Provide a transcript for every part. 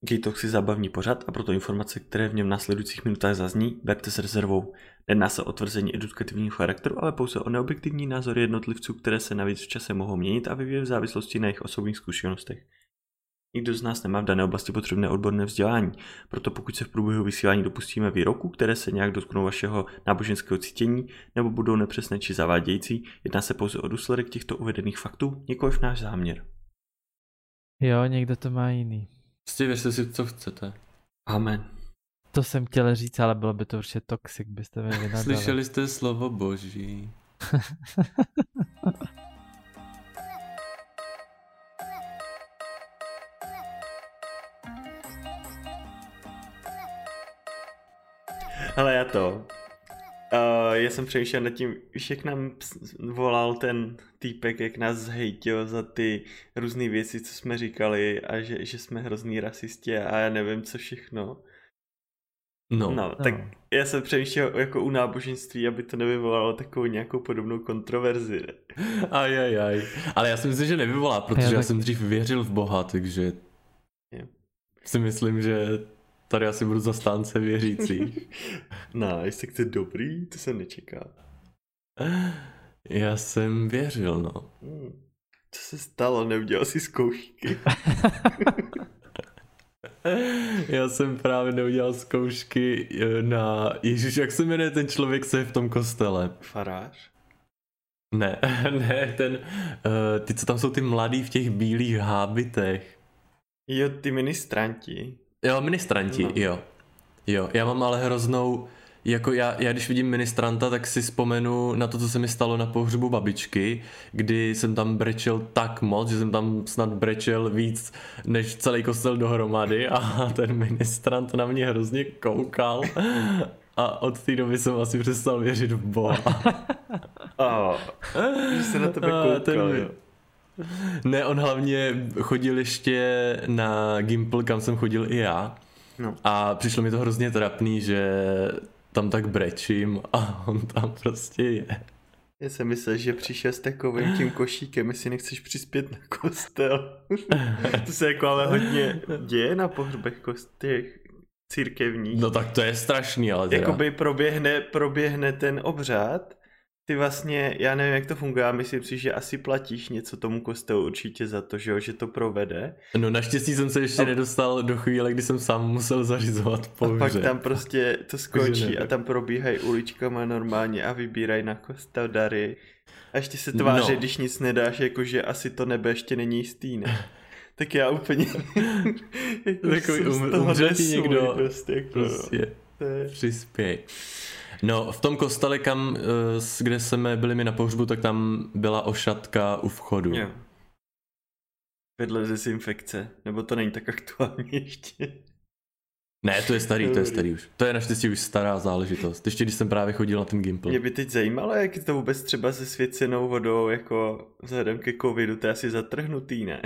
Gaytalk si zábavní pořad a proto informace, které v něm v následujících minutách zazní, berte s rezervou. Nedná se o tvrzení edukativního charakteru, ale pouze o neobjektivní názory jednotlivců, které se navíc v čase mohou měnit a vyvíjet v závislosti na jejich osobních zkušenostech. Nikdo z nás nemá v dané oblasti potřebné odborné vzdělání, proto pokud se v průběhu vysílání dopustíme výroků, které se nějak dotknou vašeho náboženského cítění nebo budou nepřesné či zavádějící, jedná se pouze o důsledek těchto uvedených faktů, nikoliv náš záměr. Jo, někdo to má jiný. Prostě věřte si, co chcete. Amen. To jsem chtěl říct, ale bylo by to určitě toxic, byste mi vynadali. Slyšeli jste slovo boží. Ale já to. Uh, já jsem přemýšlel nad tím, víš, jak nám volal ten týpek, jak nás zhejtil za ty různé věci, co jsme říkali a že, že jsme hrozný rasisti a já nevím co všechno. No, No, tak já jsem přemýšlel jako u náboženství, aby to nevyvolalo takovou nějakou podobnou kontroverzi. Ne? ajajaj. Ale já si myslím, že nevyvolá, protože Já já, tak- jsem dřív věřil v Boha, takže Jo. si myslím, že tady asi budu zastánce věřících. No, jestli to dobrý, to jsem nečekal. Já jsem věřil, no. Hmm. Co se stalo? Neudělal si zkoušky? Já jsem právě neudělal zkoušky eh, na... Ježíš, jak se jmenuje ten člověk, co je v tom kostele? Farář? Ne, ne, ten... Uh, ty, co tam jsou ty mladí v těch bílých hábitech. Jo, ty ministranti. Jo, ministranti, No. jo. Jo, já mám ale hroznou, jako já, já když vidím ministranta, tak si vzpomenu na to, co se mi stalo na pohřbu babičky, kdy jsem tam brečel tak moc, že jsem tam snad brečel víc než celý kostel dohromady a ten ministrant na mě hrozně koukal a od té doby jsem asi přestal věřit v Boha. Oh, že se na tebe A koukal, ten mi- jo. Ne, on hlavně chodil ještě na Gimple, kam jsem chodil i já. No. A přišlo mi to hrozně trapný, že tam tak brečím a on tam prostě je. Já jsem myslel, že přišel s takovým tím košíkem, jestli nechceš přispět na kostel. to se jako ale hodně děje na pohřbech kostech církevních. No tak to je strašný, ale teda. Jakoby proběhne, proběhne ten obřad, ty vlastně, já nevím, jak to funguje, já myslím si, že asi platíš něco tomu kostelu určitě za to, že, jo, že to provede. No naštěstí jsem se ještě A- nedostal do chvíle, kdy jsem sám musel zařizovat A pohřeb. pak tam prostě to skočí a tam probíhají uličkama normálně a vybírají na kostel dary. A ještě se tváří, No. když nic nedáš, jakože asi to nebe ještě není jistý, ne? Tak já úplně jako Takový um- toho umře ti někdo, Prostě, jako, Prostě to je... přispěj. No, v tom kostele, kam, eh, kde jsme byli mi na pohřbu, tak tam byla ošatka u vchodu. Jo. Vedle dezinfekce, nebo to není tak aktuální ještě. Ne, to je starý, to je starý už. To je naštěstí už stará záležitost. Ještě když jsem právě chodil na ten Gimple. Mě by teď zajímalo, jak je to vůbec třeba se svěcenou vodou, jako vzhledem ke covidu, to je asi zatrhnutý, ne?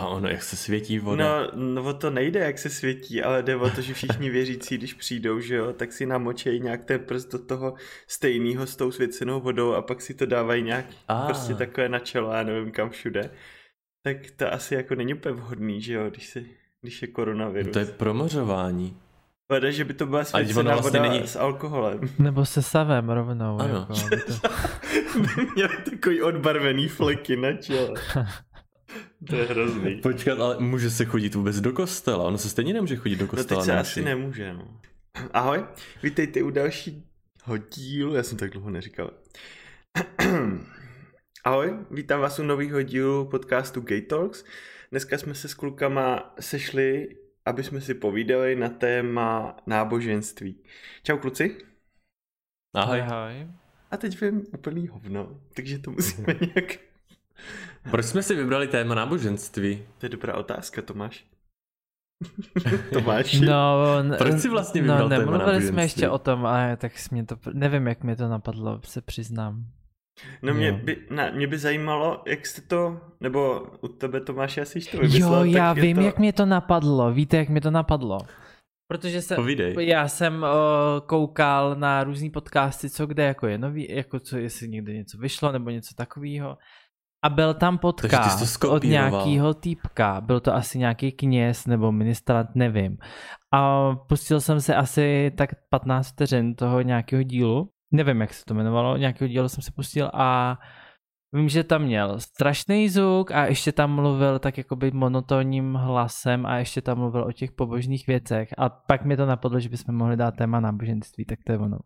A ono, jak se světí voda. No, no o to nejde, jak se světí, ale jde o to, že všichni věřící, když přijdou, že jo, tak si namočejí nějak ten prst do toho stejného s tou svěcenou vodou a pak si to dávají nějak A. prostě takové na čelo, já nevím kam všude. Tak to asi jako není úplně vhodný, že jo, když, se, když je koronavirus. To je promořování. Vada, že by to byla svěcená vlastně voda není- s alkoholem. Nebo se savem rovnou. Ano. Jako, aby to... Měl takový odbarvený fleky na čele. To je hrozný. Počkat, ale může se chodit vůbec do kostela? Ono se stejně nemůže chodit do No kostela teď se asi nemůže, no. Ahoj, vítejte u dalšího dílu, já jsem tak dlouho neříkal. Ahoj, vítám vás u nového dílu podcastu Gay Talks. Dneska jsme se s klukama sešli, aby jsme si povídali na téma náboženství. Čau kluci. Ahoj. Ahoj. A teď vím úplný hovno, takže to musíme nějak... Proč jsme si vybrali téma náboženství? To je dobrá otázka, Tomáš. Tomáš. No, Proč jsi vlastně vybral no, téma nemluvili jsme ještě o tom, ale tak mě to, nevím, jak mě to napadlo, se přiznám. No mě Jo. by, na, mě by zajímalo, jak jste to, nebo u tebe Tomáš asi to Jo, vymyslel, já tak je vím, to... jak mě to napadlo, víte, jak mě to napadlo. Protože se, Povídej. já jsem o, koukal na různý podcasty, co kde jako je nový, jako co, jestli někde něco vyšlo, nebo něco takového. A byl tam podcast od nějakého týpka, byl to asi nějaký kněz nebo ministrant, nevím. A pustil jsem se asi tak 15 vteřin toho nějakého dílu, nevím jak se to jmenovalo, nějakého dílu jsem se pustil a vím, že tam měl strašný zvuk a ještě tam mluvil tak jakoby monotónním hlasem a ještě tam mluvil o těch pobožných věcech. A pak mi to napadlo, že bychom mohli dát téma náboženství, tak to je ono.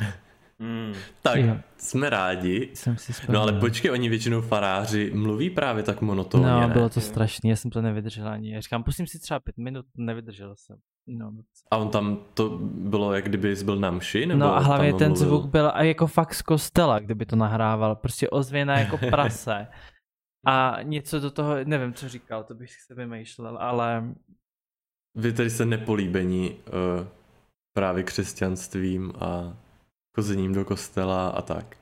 Hmm. Tak, Jo. jsme rádi. Jsem si No ale počkej, oni většinou faráři mluví právě tak monotónně, No, ne? bylo to Jo. strašný, já jsem to nevydržel ani. Já říkám, pustím si třeba pět minut, nevydržel jsem. No, A on tam to bylo, jak kdyby jsi byl na mši? Nebo no a hlavně ten mluvil? zvuk byl a jako fakt z kostela, kdyby to nahrával. Prostě ozvěna jako prase. A něco do toho, nevím, co říkal, to bych si vymýšlel, ale Vy tedy se nepolíbení uh, právě křesťanstvím a chozením do kostela a tak.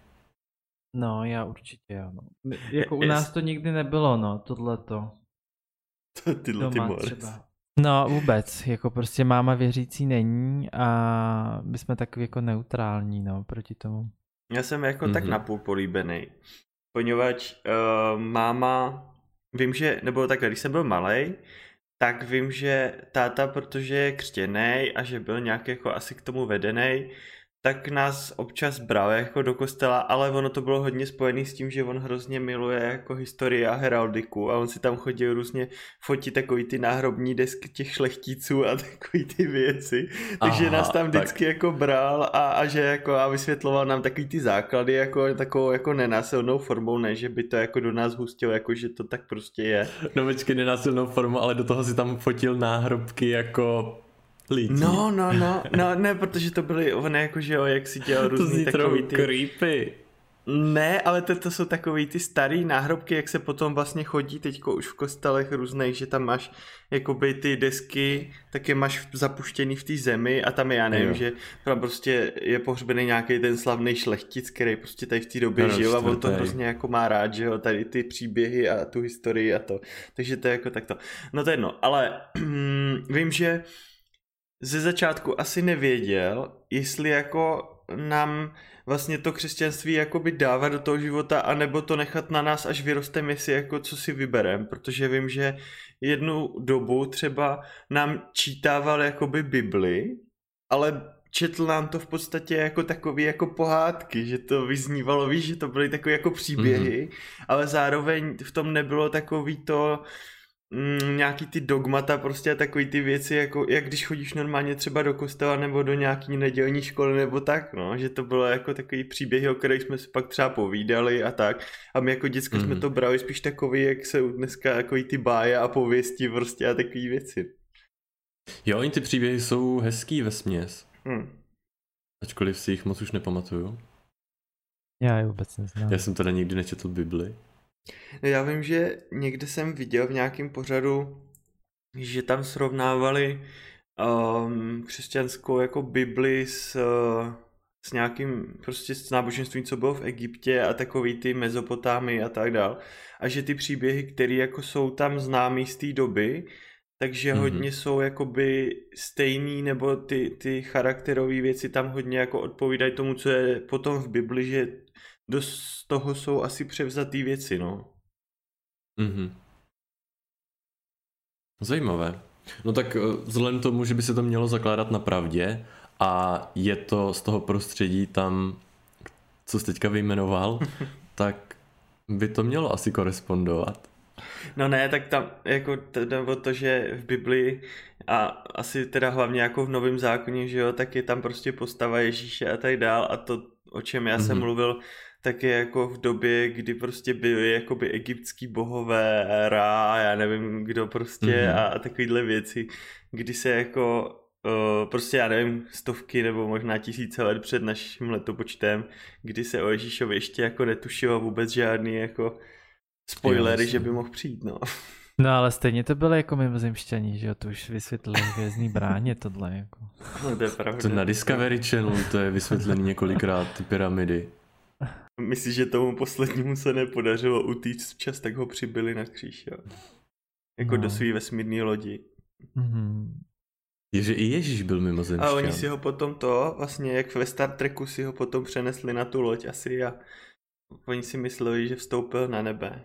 no, já určitě jo. No. My- Jako u Jest- nás to nikdy nebylo, no, tohleto. Tyhle ty. No vůbec, jako prostě máma věřící není a my jsme takový jako neutrální, no, proti tomu. Já jsem jako mm-hmm. tak Mhm. napůl políbený. Poněvadž uh, máma, vím, že, nebo takhle, když jsem byl malý, tak vím, že táta, protože je křtěný a že byl nějak jako asi k tomu vedený, tak nás občas bral jako do kostela, ale ono to bylo hodně spojené s tím, že on hrozně miluje jako historii a heraldiku a on si tam chodil různě fotit takový ty náhrobní desky těch šlechticů a takový ty věci, takže Aha, nás tam tak. vždycky jako bral a, a že jako a vysvětloval nám takový ty základy jako takovou jako nenásilnou formou, ne, že by to jako do nás hustil, jako že to tak prostě je. No počkej, nenásilnou formu, ale do toho si tam fotil náhrobky jako lidí. No, no, no, no, ne, protože to byly, on jako, že jo, jak si dělal to různý zní takový ty... creepy. Ne, ale to, to jsou takový ty starý náhrobky, jak se potom vlastně chodí teďko už v kostelech různých, že tam máš jakoby ty desky, tak je máš zapuštěný v té zemi a tam je, já nevím, Jo. že tam prostě je pohřbený nějaký ten slavný šlechtic, který prostě tady v té době Karel žil a on to hrozně jako má rád, že jo, tady ty příběhy a tu historii a to. Takže to je jako takto. No to je jedno, ale vím, že ze začátku asi nevěděl, jestli jako nám vlastně to křesťanství jakoby dávat do toho života, anebo to nechat na nás, až vyrostem, jestli jako co si vyberem, protože vím, že jednu dobu třeba nám čítával jakoby Bibli, ale četl nám to v podstatě jako takový jako pohádky, že to vyznívalo, víš, že to byly takové jako příběhy, mm-hmm. ale zároveň v tom nebylo takový to, mm, nějaký ty dogmata prostě a takový ty věci, jako jak když chodíš normálně třeba do kostela nebo do nějaký nedělní školy nebo tak, no, že to bylo jako takový příběhy, o kterých jsme si pak třeba povídali a tak a my jako děcka mm-hmm. jsme Mhm. to brali spíš takový, jak jsou dneska jako ty báje a pověsti prostě a takové věci. Jo, oni ty příběhy jsou hezký ve směs. Hm. Ačkoliv si jich moc už nepamatuju. Já je vůbec neznám. Já jsem teda nikdy nečetl Bibli. No já vím, že někde jsem viděl v nějakém pořadu, že tam srovnávali um, křesťanskou jako Bibli s, s nějakým prostě s náboženstvím, co bylo v Egyptě a takový ty Mezopotámy a tak dál. A že ty příběhy, které jako jsou tam známý z té doby, takže Mhm. mm-hmm. hodně jsou jakoby stejný, nebo ty, ty charakterové věci tam hodně jako odpovídají tomu, co je potom v Bibli, že dost z toho jsou asi převzatý věci, no. Mhm. Zajímavé. No tak eh, vzhledem k tomu, že by se to mělo zakládat na pravdě a je to z toho prostředí tam, co jsi teďka vyjmenoval, tak by to mělo asi korespondovat. No ne, tak tam jako to, nebo to, že v Biblii a asi teda hlavně jako v Novém zákoně, že jo, tak je tam prostě postava Ježíše a tak dál a to, o čem já mm-hmm. jsem Mhm. mluvil, tak je jako v době, kdy prostě byly jakoby egyptský bohové, Ra, já nevím kdo prostě Mhm. mm-hmm. a, a takovýhle věci, kdy se jako uh, prostě já nevím, stovky nebo možná tisíce let před naším letopočtem, kdy se o Ježíšovi ještě jako netušilo vůbec žádný jako spoilery, že by mohl přijít, no. No ale stejně to bylo jako mimozemšťaní, že jo, to už vysvětlili v Vězný bráně tohle, jako. no to je pravda. To na Discovery Channel to je vysvětlený několikrát, ty pyramidy. Myslíš, že tomu poslednímu se nepodařilo utíct včas, tak ho přibili na kříž, jo? Jako No. do svý vesmírné lodi. Mhm. Je, že i Ježíš byl A mimozemšťan. oni si ho potom to, vlastně jak ve Star Treku si ho potom přenesli na tu loď asi a oni si mysleli, že vstoupil na nebe.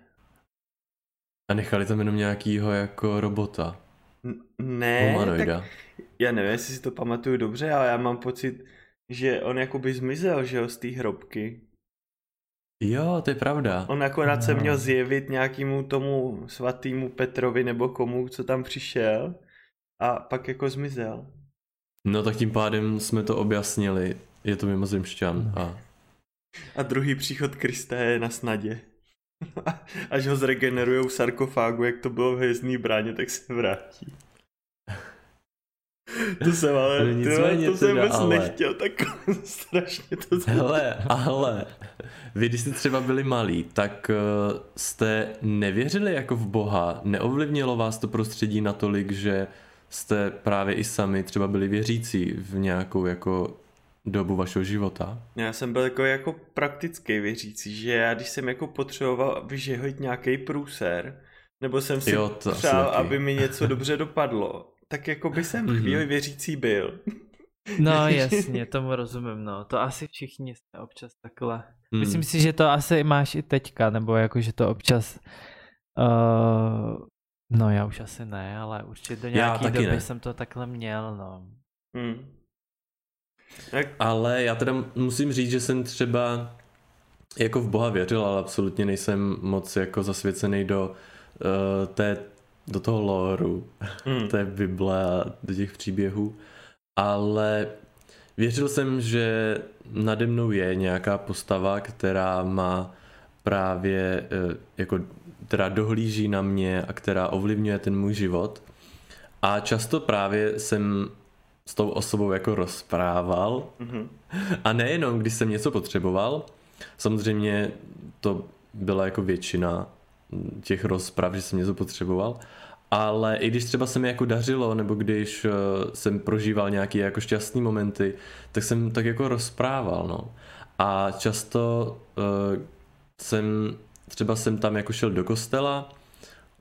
A nechali tam jenom nějakýho jako robota. N- ne, Humanoida. tak já nevím, jestli si to pamatuju dobře, ale já mám pocit, že on jakoby zmizel, že jo, z té hrobky. Jo, to je pravda. On akorát se No. měl zjevit nějakému tomu svatýmu Petrovi nebo komu, co tam přišel a pak jako zmizel. No tak tím pádem jsme to objasnili. Je to mimozemšťan. A A druhý příchod Krista je na snadě. Až ho zregenerujou v sarkofágu, jak to bylo v hvězdný bráně, tak se vrátí. To jsem ale, ty, nicméně to jsem teda, vůbec ale- nechtěl, tak strašně to Hele, ale vy, když jste třeba byli malí, tak uh, jste nevěřili jako v Boha? Neovlivnilo vás to prostředí natolik, že jste právě i sami třeba byli věřící v nějakou jako dobu vašeho života? Já jsem byl jako, jako praktický věřící, že já když jsem jako potřeboval vyžehojit nějaký průser, nebo jsem si Jo, to přál, aby mi něco dobře dopadlo, tak jako by jsem Mhm. chvíli věřící byl. No jasně, tomu rozumím, no. To asi všichni jsme občas takhle. Hmm. Myslím si, že to asi máš i teďka, nebo jako, že to občas... Uh, no já už asi ne, ale určitě do nějaké doby ne. jsem to takhle měl, no. Hmm. Tak, Ale já teda musím říct, že jsem třeba jako v Boha věřil, ale absolutně nejsem moc jako zasvěcený do, uh, té, do toho loru, hmm. té Bible a do těch příběhů. Ale věřil jsem, že nade mnou je nějaká postava, která má právě eh, jako, která dohlíží na mě a která ovlivňuje ten můj život. A často právě jsem s tou osobou jako rozprával Mhm. a nejenom, když jsem něco potřeboval, samozřejmě to byla jako většina těch rozprav, že jsem něco potřeboval, ale i když třeba se mi jako dařilo, nebo když eh, jsem prožíval nějaké jako šťastné momenty, tak jsem tak jako rozprával, no. A často uh, jsem, třeba jsem tam jako šel do kostela,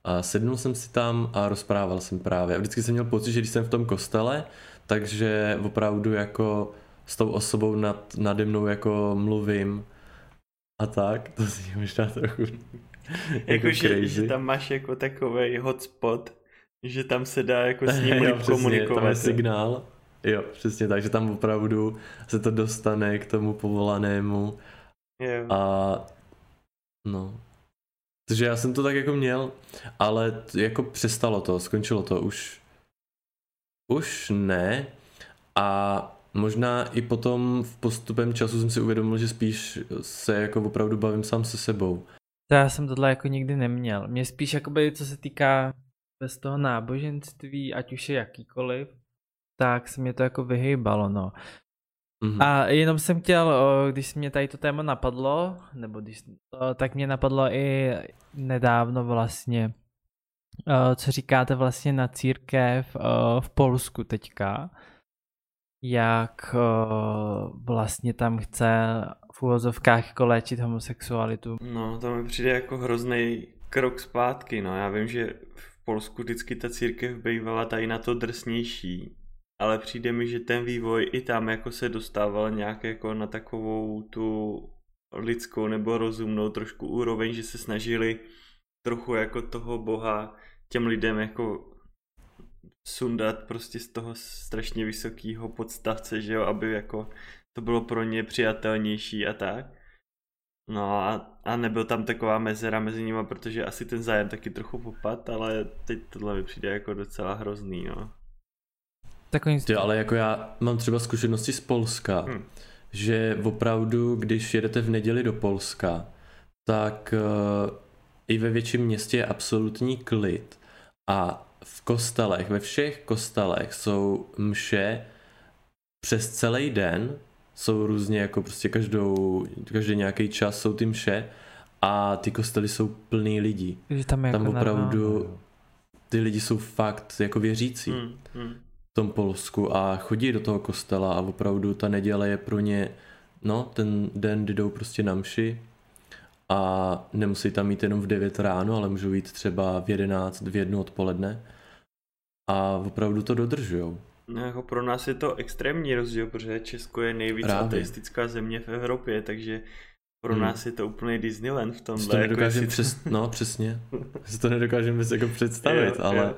a sednul jsem si tam a rozprával jsem právě. A vždycky jsem měl pocit, že když jsem v tom kostele, takže opravdu jako s tou osobou nad, nade mnou jako mluvím a tak, to si možná trochu jako Jako, že, že tam máš jako takový hotspot, že tam se dá jako s ním jo, přesně, komunikovat. tam je signál. Jo, přesně tak, že tam opravdu se to dostane k tomu povolanému Jo. a no. Takže já jsem to tak jako měl, ale t- jako přestalo to, skončilo to už. Už ne a možná i potom v postupem času jsem si uvědomil, že spíš se jako opravdu bavím sám se sebou. To já jsem tohle jako nikdy neměl. Mě spíš jakoby, co se týká bez toho náboženství, ať už je jakýkoliv, tak se mě to jako vyhýbalo, no. Mhm. A jenom jsem chtěl, když mě tady to téma napadlo, nebo když, tak mě napadlo i nedávno vlastně, co říkáte vlastně na církev v Polsku teďka, jak vlastně tam chce v úvozovkách jako léčit homosexualitu. No, to mi přijde jako hrozný krok zpátky, no. Já vím, že v Polsku vždycky ta církev bývala tady na to drsnější, ale přijde mi, že ten vývoj i tam jako se dostával nějak jako na takovou tu lidskou nebo rozumnou trošku úroveň, že se snažili trochu jako toho boha těm lidem jako sundat prostě z toho strašně vysokého podstavce, že jo, aby jako to bylo pro ně přijatelnější a tak. No a, a nebyl tam taková mezera mezi nimi, protože asi ten zájem taky trochu popad, ale teď tohle mi přijde jako docela hrozný, no. Takovým Ty, ale jako já mám třeba zkušenosti z Polska, Hm. že opravdu, když jedete v neděli do Polska, tak uh, i ve větším městě je absolutní klid a v kostelech, ve všech kostelech jsou mše přes celý den, jsou různě jako prostě každou, každý nějaký čas jsou ty mše a ty kostely jsou plný lidí. že tam, je tam jako opravdu- normálně, jo. Ty lidi jsou fakt jako věřící. Hm, hm. v tom Polsku a chodí do toho kostela a opravdu ta neděle je pro ně, no, ten den, kdy jdou prostě na mši a nemusí tam jít jenom v 9 ráno, ale můžou jít třeba v 11, v 1 odpoledne a opravdu to dodržujou. No jako pro nás je to extrémní rozdíl, protože Česko je nejvíc Právě. ateistická země v Evropě, takže pro hmm. nás je to úplně Disneyland v tomhle. to jako nedokážeme jako přes... No, přesně. si to nedokážeme jako představit, jo, ale... Jo.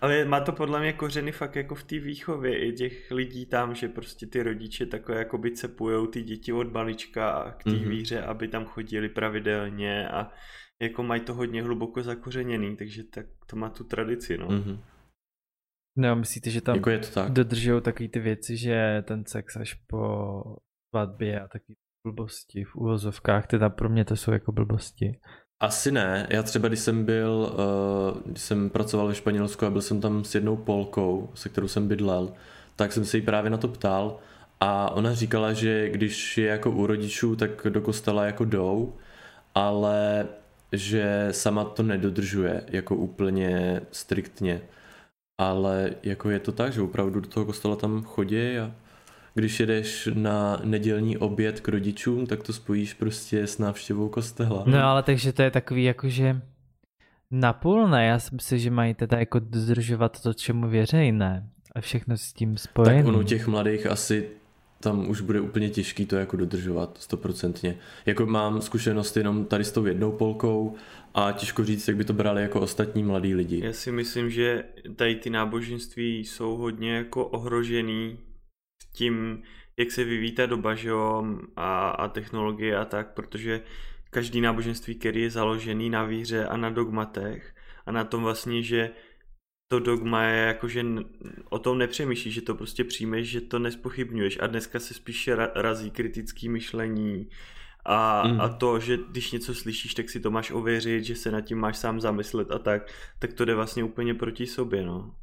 Ale má to podle mě kořeny fakt jako v té výchově i těch lidí tam, že prostě ty rodiče takové jako by cepujou ty děti od malička k té mm-hmm. víře, aby tam chodili pravidelně a jako mají to hodně hluboko zakořeněný, takže tak to má tu tradici, no. Mm-hmm. No, myslíte, že tam jako je to tak. dodržují takové ty věci, že ten sex až po svatbě a taky blbosti v úvozovkách, teda pro mě to jsou jako blbosti. Asi ne. Já třeba, když jsem byl, uh, když jsem pracoval ve Španělsku a byl jsem tam s jednou Polkou, se kterou jsem bydlel, tak jsem se jí právě na to ptal a ona říkala, že když je jako u rodičů, tak do kostela jako jdou, ale že sama to nedodržuje jako úplně striktně. Ale jako je to tak, že opravdu do toho kostela tam chodí a když jedeš na nedělní oběd k rodičům, tak to spojíš prostě s návštěvou kostela. No ale takže to je takový jakože napůl ne, já si myslím, že mají teda jako dodržovat to, čemu věří, ne? A všechno s tím spojené. Tak ono těch mladých asi tam už bude úplně těžký to jako dodržovat stoprocentně. Jako mám zkušenost jenom tady s tou jednou polkou a těžko říct, jak by to brali jako ostatní mladí lidi. Já si myslím, že tady ty náboženství jsou hodně jako ohrožený tím, jak se vyvíjí ta doba, že jo, a, a technologie a tak, protože každý náboženství, který je založený na víře a na dogmatech a na tom vlastně, že to dogma je jako, že o tom nepřemýšlíš, že to prostě přijmeš, že to nespochybňuješ a dneska se spíš razí kritický myšlení a, mm. a to, že když něco slyšíš, tak si to máš ověřit, že se nad tím máš sám zamyslet a tak, tak to jde vlastně úplně proti sobě, no.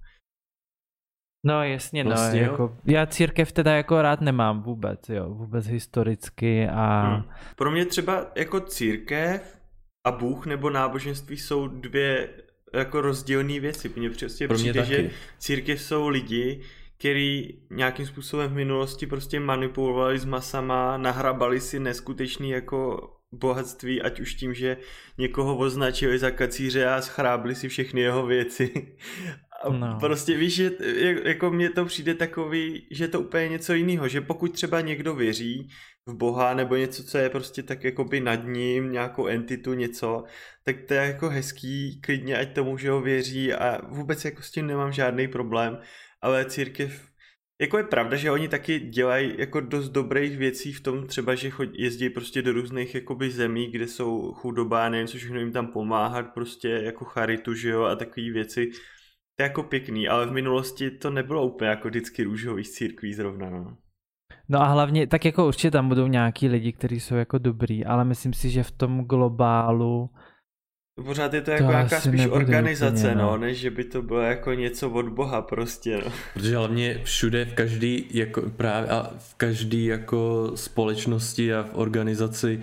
No jasně, no, vlastně, jako, já církev teda jako rád nemám vůbec, jo, vůbec historicky a... Hmm. Pro mě třeba jako církev a Bůh nebo náboženství jsou dvě jako rozdílné věci. Mně prostě Pro mě přijde, taky. že církev jsou lidi, který nějakým způsobem v minulosti prostě manipulovali s masama, nahrabali si neskutečný jako bohatství, ať už tím, že někoho označili za kacíře a schrábli si všechny jeho věci. A no. prostě víš, že jako mně to přijde takový, že je to úplně něco jiného, že pokud třeba někdo věří v Boha nebo něco, co je prostě tak jakoby nad ním, nějakou entitu, něco, tak to je jako hezký, klidně ať tomu, že ho věří a vůbec jako s tím nemám žádný problém, ale církev jako je pravda, že oni taky dělají jako dost dobrých věcí v tom třeba, že jezdí prostě do různých jakoby zemí, kde jsou chudobá, nevím, co všechno jim tam pomáhat, prostě jako charitu, že jo, a takové věci. To je jako pěkný, ale v minulosti to nebylo úplně jako vždycky růžový z církví zrovna, no. No a hlavně, tak jako určitě tam budou nějaký lidi, kteří jsou jako dobrý, ale myslím si, že v tom globálu Pořád je to jako to nějaká spíš organizace, úplně, no. no, než že by to bylo jako něco od Boha prostě, no. Protože hlavně všude, v každý, jako právě a v každý jako společnosti a v organizaci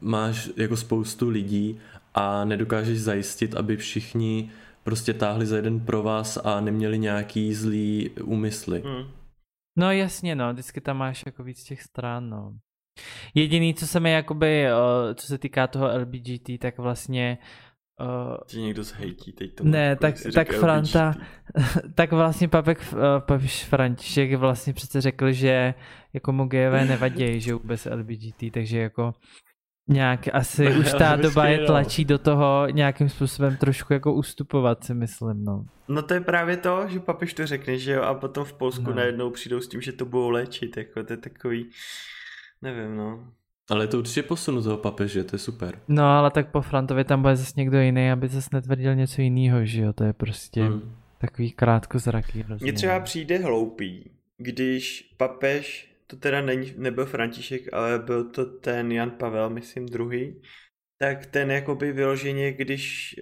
máš jako spoustu lidí a nedokážeš zajistit, aby všichni prostě táhli za jeden pro vás a neměli nějaký zlý úmysly. Hmm. No jasně, no, vždycky tam máš jako víc těch stran, no. Jediný, co se mi jakoby, co se týká toho LBGT, tak vlastně Uh, Ti někdo zhejtí teď to. Ne, tak, tak Franta, tak vlastně papek, uh, papiš František vlastně přece řekl, že jako mu gejové nevadí, že vůbec LBGT, takže jako nějak asi už ta doba je tlačí do toho nějakým způsobem trošku jako ustupovat, si myslím, no. No to je právě to, že papež to řekne, že jo, a potom v Polsku no. najednou přijdou s tím, že to budou léčit, jako to je takový, nevím, no. Ale je to určitě posunu toho papeže, to je super. No ale tak po Frantovi tam bude zase někdo jiný, aby zase netvrdil něco jiného, že jo, to je prostě mm. takový krátkozraký Mně třeba přijde hloupý, když papež, to teda není, nebyl František, ale byl to ten Jan Pavel, myslím druhý, tak ten jakoby vyloženě, když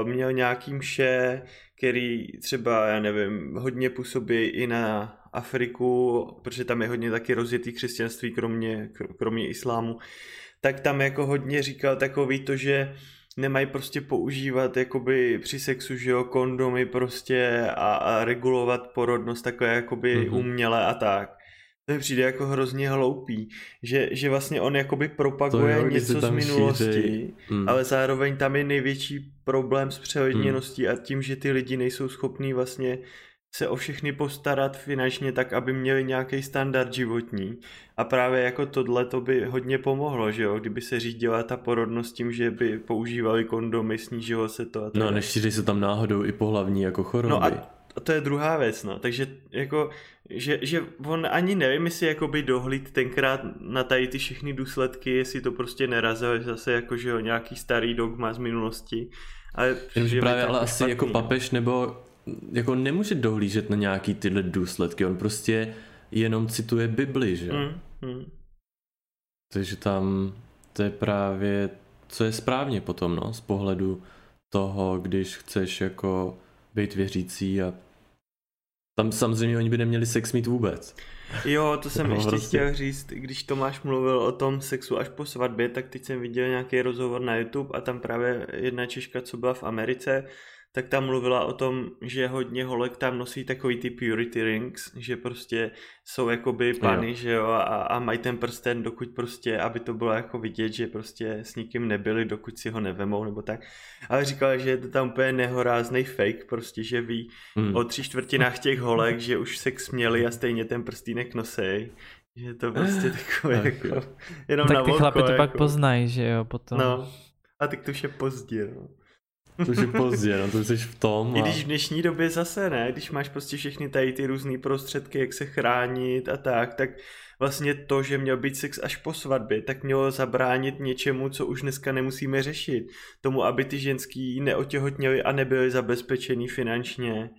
uh, měl nějaký mše, který třeba, já nevím, hodně působí i na Afriku, protože tam je hodně taky rozjetý křesťanství, kromě, kromě islámu, tak tam jako hodně říkal takový to, že nemají prostě používat jakoby při sexu, že jo, kondomy prostě a, a regulovat porodnost takové jakoby mm-hmm. uměle a tak. To mi přijde jako hrozně hloupý, že, že vlastně on jakoby propaguje jo, něco z minulosti, mm. ale zároveň tam je největší problém s přehodněností mm. a tím, že ty lidi nejsou schopní vlastně se o všechny postarat finančně tak, aby měli nějaký standard životní. A právě jako tohle to by hodně pomohlo, že jo, kdyby se řídila ta porodnost tím, že by používali kondomy, snížilo se to. A no, nešíří se tam náhodou i pohlavní jako choroby. No a to je druhá věc, no. Takže jako, že, že on ani nevím, jestli jakoby dohlíd tenkrát na tady ty všechny důsledky, jestli to prostě nerazil zase jako, že jo, nějaký starý dogma z minulosti. Ale Jenomže právě ale asi špatný, jako papež nebo jako nemůže dohlížet na nějaký tyhle důsledky, on prostě jenom cituje Bibli, že? Mm, mm. Takže tam to je právě, co je správně potom, no, z pohledu toho, když chceš jako být věřící a tam samozřejmě oni by neměli sex mít vůbec. Jo, to jsem no, ještě prostě. chtěl říct, když Tomáš mluvil o tom sexu až po svatbě, tak teď jsem viděl nějaký rozhovor na YouTube a tam právě jedna Češka, co byla v Americe, tak tam mluvila o tom, že hodně holek tam nosí takový ty purity rings, že prostě jsou jakoby pany, jo. že jo, a, a mají ten prsten, dokud prostě, aby to bylo jako vidět, že prostě s nikým nebyli, dokud si ho nevemou, nebo tak. Ale říkala, že je to tam úplně nehorázný fake, prostě, že ví hmm. o tři čtvrtinách těch holek, že už sex měli a stejně ten prstínek nosej. Že to prostě takové tak, jako, jenom tak na ty chlapi to jako. pak poznají, že jo, potom. No, a tak to už je pozdě, no. To už je pozdě, no to jsi v tom. A... I když v dnešní době zase ne, když máš prostě všechny tady ty různé prostředky, jak se chránit a tak, tak vlastně to, že měl být sex až po svatbě, tak mělo zabránit něčemu, co už dneska nemusíme řešit. Tomu, aby ty ženský neotěhotněli a nebyly zabezpečený finančně.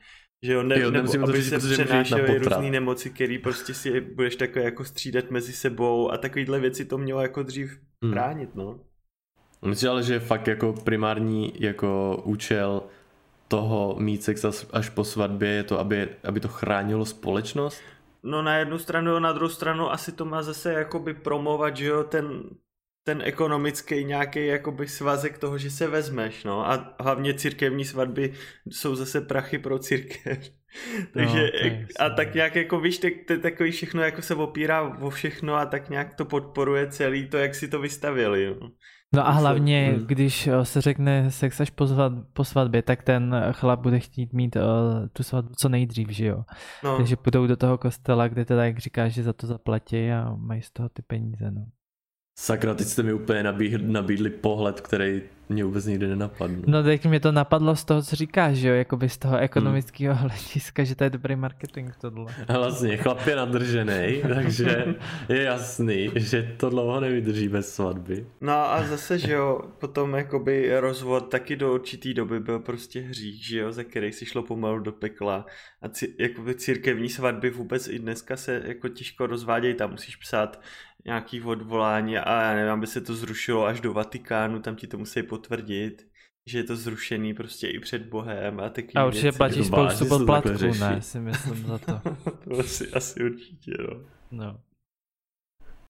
Že jo, ne, jo nebo aby říct, se přenášely různé nemoci, které prostě si budeš takové jako střídat mezi sebou a takovýhle věci to mělo jako dřív hmm. bránit, no. Myslím ale, že je fakt jako primární jako účel toho mít sex až po svatbě je to, aby, aby to chránilo společnost? No na jednu stranu, a na druhou stranu asi to má zase jakoby promovat, že jo, ten, ten ekonomický nějaký jakoby svazek toho, že se vezmeš, no a hlavně církevní svatby jsou zase prachy pro církev. Takže no, a tak nějak jako víš, tak, to takový všechno jako se opírá o všechno a tak nějak to podporuje celý to, jak si to vystavili. Jo. No a hlavně, hmm. když eh, se řekne sex až po, svat, po svatbě, tak ten chlap bude chtít mít uh, tu svatbu co nejdřív, že jo. No. Takže půjdou do toho kostela, kde teda, jak říkáš, že za to zaplatí a mají z toho ty peníze, no. Sakra, teď jste mi úplně nabídli, nabídli pohled, který mě vůbec nikdy nenapadl. No tak mě to napadlo z toho, co říkáš, že jo, jakoby z toho ekonomického hmm. hlediska, že to je dobrý marketing tohle. A vlastně, chlap je nadržený, takže je jasný, že to dlouho nevydrží bez svatby. No a zase, že jo, potom jakoby rozvod taky do určitý doby byl prostě hřích, že jo, za který si šlo pomalu do pekla a ci, jakoby církevní svatby vůbec i dneska se jako těžko rozvádějí, tam musíš psát nějaký odvolání a já nevím, aby se to zrušilo až do Vatikánu, tam ti to musí potvrdit, že je to zrušený prostě i před Bohem a taky A určitě věci. platíš spoustu podplatků, ne, si myslím za to. to asi, asi určitě, no. no.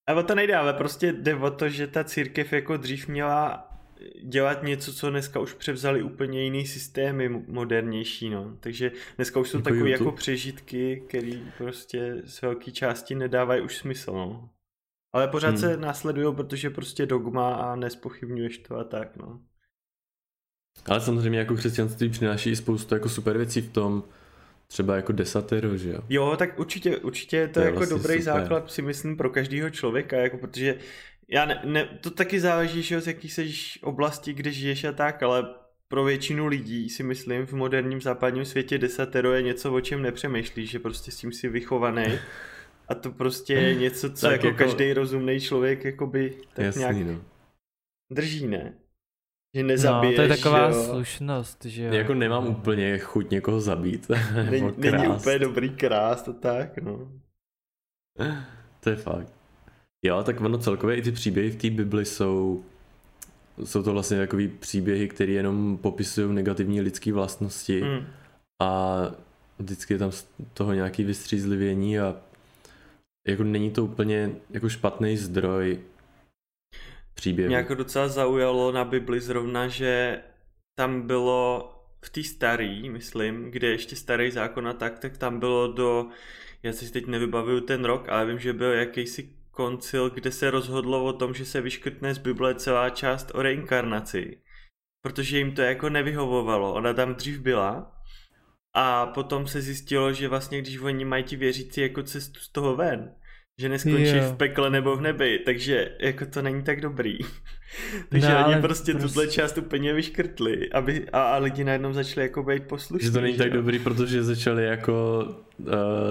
A o to nejde, ale prostě jde o to, že ta církev jako dřív měla dělat něco, co dneska už převzali úplně jiný systémy modernější, no. Takže dneska už jsou jako takové jako přežitky, které prostě z velké části nedávají už smysl, no. Ale pořád hmm. se následují, protože prostě dogma a nespochybňuješ to a tak, no. Ale samozřejmě jako křesťanství přináší spoustu jako super věcí v tom, třeba jako desatero, že jo? Jo, tak určitě, určitě je to, to je jako vlastně dobrý super. základ, si myslím, pro každého člověka, jako protože já ne, ne, to taky záleží, že z jaký seš oblasti, kde žiješ a tak, ale pro většinu lidí si myslím v moderním západním světě desatero je něco, o čem nepřemýšlíš, že prostě s tím si vychovaný A to prostě je něco, co jako, jako každý rozumný člověk jakoby tak Jasný, nějak no. drží, ne? Že nezabiješ, No, to je taková jo. slušnost, že jo. Jako nemám úplně chuť někoho zabít. Není, není úplně dobrý krást to tak, no. To je fakt. Jo, tak ono celkově i ty příběhy v té Bibli jsou jsou to vlastně takový příběhy, které jenom popisují negativní lidské vlastnosti mm. a vždycky je tam z toho nějaký vystřízlivění a jako není to úplně jako špatný zdroj příběhu. Mě jako docela zaujalo na Bibli zrovna, že tam bylo v té starý, myslím, kde ještě starý zákon a tak, tak tam bylo do, já si teď nevybavuju ten rok, ale vím, že byl jakýsi koncil, kde se rozhodlo o tom, že se vyškrtne z Bible celá část o reinkarnaci. Protože jim to jako nevyhovovalo. Ona tam dřív byla, A potom se zjistilo, že vlastně když oni mají ti věřící jako cestu z toho ven, že neskončí Jo. v pekle nebo v nebi, takže jako to není tak dobrý. takže No, oni prostě, prostě- tuhle část úplně vyškrtli aby, a, a lidi najednou začali jako být poslušní. Že to není tak jo. dobrý, protože začali jako uh,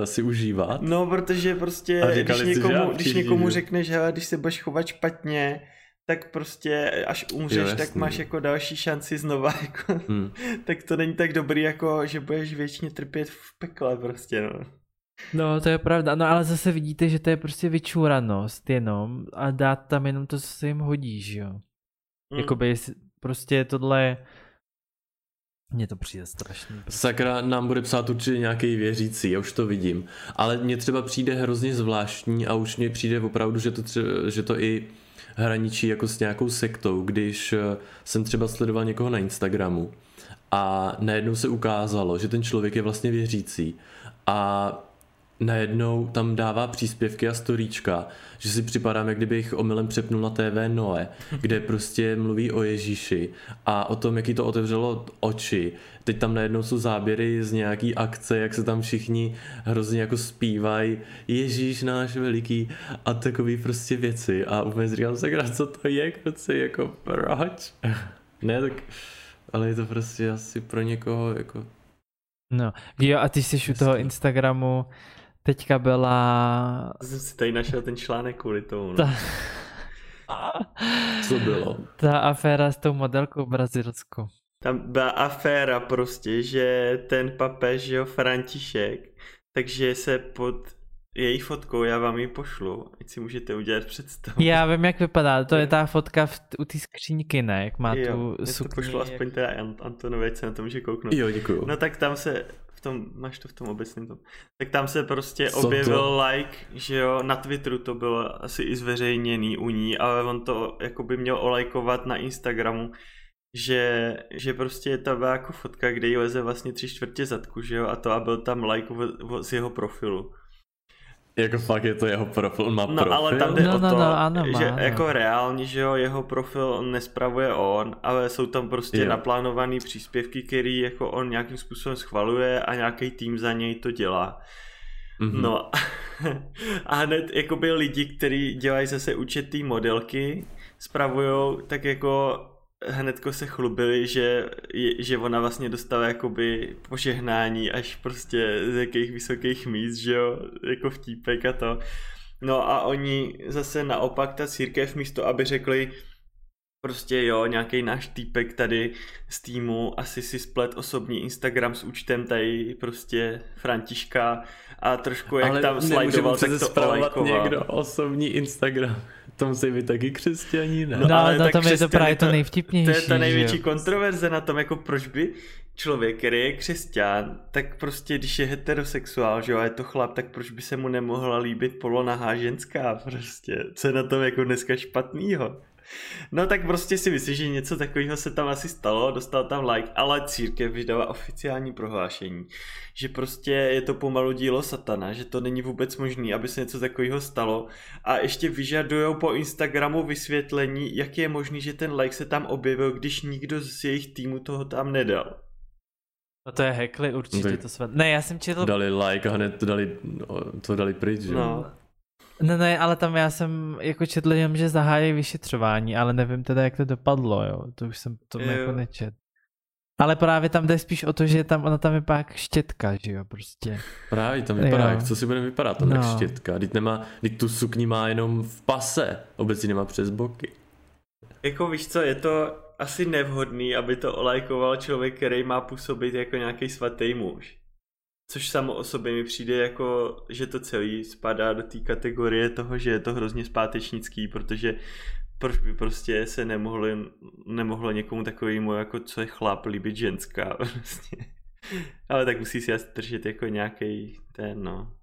si užívat. No, protože prostě, když že někomu, když někomu řekneš, hele, když se budeš chovat špatně, tak prostě až umřeš, Jo, tak máš jako další šanci znova, jako, Hmm. tak to není tak dobrý, jako že budeš věčně trpět v pekle prostě, no. No, to je pravda. No, ale zase vidíte, že to je prostě vyčuranost jenom a dát tam jenom to, co se jim hodí, že jo. Mm. Jakoby prostě tohle... Mně to přijde strašný. Sakra nám bude psát určitě nějaký věřící, já už to vidím. Ale mně třeba přijde hrozně zvláštní a už mně přijde opravdu, že to, třeba, že to i hraničí jako s nějakou sektou, když eh, jsem třeba sledoval někoho na Instagramu a najednou se ukázalo, že ten člověk je vlastně věřící a najednou tam dává příspěvky a storíčka, že si připadám, jak kdybych omylem přepnul na TV Noe, kde prostě mluví o Ježíši a o tom, jaký to otevřelo oči. Teď tam najednou jsou záběry z nějaký akce, jak se tam všichni hrozně jako zpívají Ježíš náš veliký a takový prostě věci a úplně říkám, sakra, co to je, kluci, jako proč? ne, tak, ale je to prostě asi pro někoho jako No, jo, a ty jsi u toho Instagramu, teďka byla... Jsem si tady našel ten článek kvůli tomu, no. Ta, co bylo. ta aféra s tou modelkou brazilskou. Tam byla aféra prostě, že ten papež, jo, František, takže se pod její fotkou, já vám ji pošlu, ať si můžete udělat představu. Já vím, jak vypadá. To je ta fotka v, u té skříňky, ne? Jak má jo, tu já to sukni. pošlu aspoň teda Ant- Antonovi, ať se na to může kouknout. Jo, děkuju. No tak tam se, v tom, máš to v tom obecném tom, tak tam se prostě Co objevil to? like, že jo, na Twitteru to bylo asi i zveřejněný u ní, ale on to jako by měl olajkovat na Instagramu, že, že prostě ta byla jako fotka, kde jí leze vlastně tři čtvrtě zadku, že jo, a to a byl tam like v- v- z jeho profilu. Jako fakt je to jeho profil, on má No profil. ale tam jde No, o no, to, no, ano, má, že ano. jako reálně, že jo, jeho profil nespravuje on, ale jsou tam prostě Jo. naplánované příspěvky, který jako on nějakým způsobem schvaluje a nějaký tým za něj to dělá. Mhm. No a hned jakoby lidi, kteří dělají zase účetní modelky, spravujou, tak jako hnedko se chlubili, že, že ona vlastně dostala jakoby požehnání až prostě z jakých vysokých míst, že jo, jako vtípek a to. No a oni zase naopak, ta církev místo, aby řekli, prostě jo, nějaký náš týpek tady z týmu asi si splet osobní Instagram s účtem tady prostě Františka a trošku jak ale tam slajdoval, tak to někdo osobní Instagram. To musí být taky křesťaní, ne? No, no ale na tak tom je to právě to to- nejvtipnější. To je ta největší jo? kontroverze na tom, jako proč by člověk, který je křesťan, tak prostě když je heterosexuál, že jo, a je to chlap, tak proč by se mu nemohla líbit polonahá ženská prostě. Co je na tom jako dneska špatnýho? No tak prostě si myslím, že něco takového se tam asi stalo, dostal tam like, ale církev vydala oficiální prohlášení, že prostě je to pomalu dílo satana, že to není vůbec možné, aby se něco takového stalo a ještě vyžadujou po Instagramu vysvětlení, jak je možný, že ten like se tam objevil, když nikdo z jejich týmu toho tam nedal. No to je hekli určitě, Tak- to své. Ne, já jsem četl... Dali like a hned to dali, no, to dali pryč, že? jo? No. Ne, ne, ale tam já jsem jako četl jenom, že zahájí vyšetřování, ale nevím teda, jak to dopadlo, jo. To už jsem to jako nečet. Ale právě tam jde spíš o to, že tam, ona tam vypadá jak štětka, že jo, prostě. Právě tam vypadá, Jo. jak co si budeme vypadat, tam no. No. jak štětka. Teď nemá, teď tu sukni má jenom v pase, obecně nemá přes boky. Jako víš co, je to asi nevhodný, aby to olajkoval člověk, který má působit jako nějaký svatý muž. Což samo o sobě mi přijde jako, že to celý spadá do té kategorie toho, že je to hrozně zpátečnický, protože proč by prostě se nemohli, nemohlo někomu takovému, jako co je chlap, líbit ženská prostě. Ale tak musí si asi držet jako nějaký ten, no.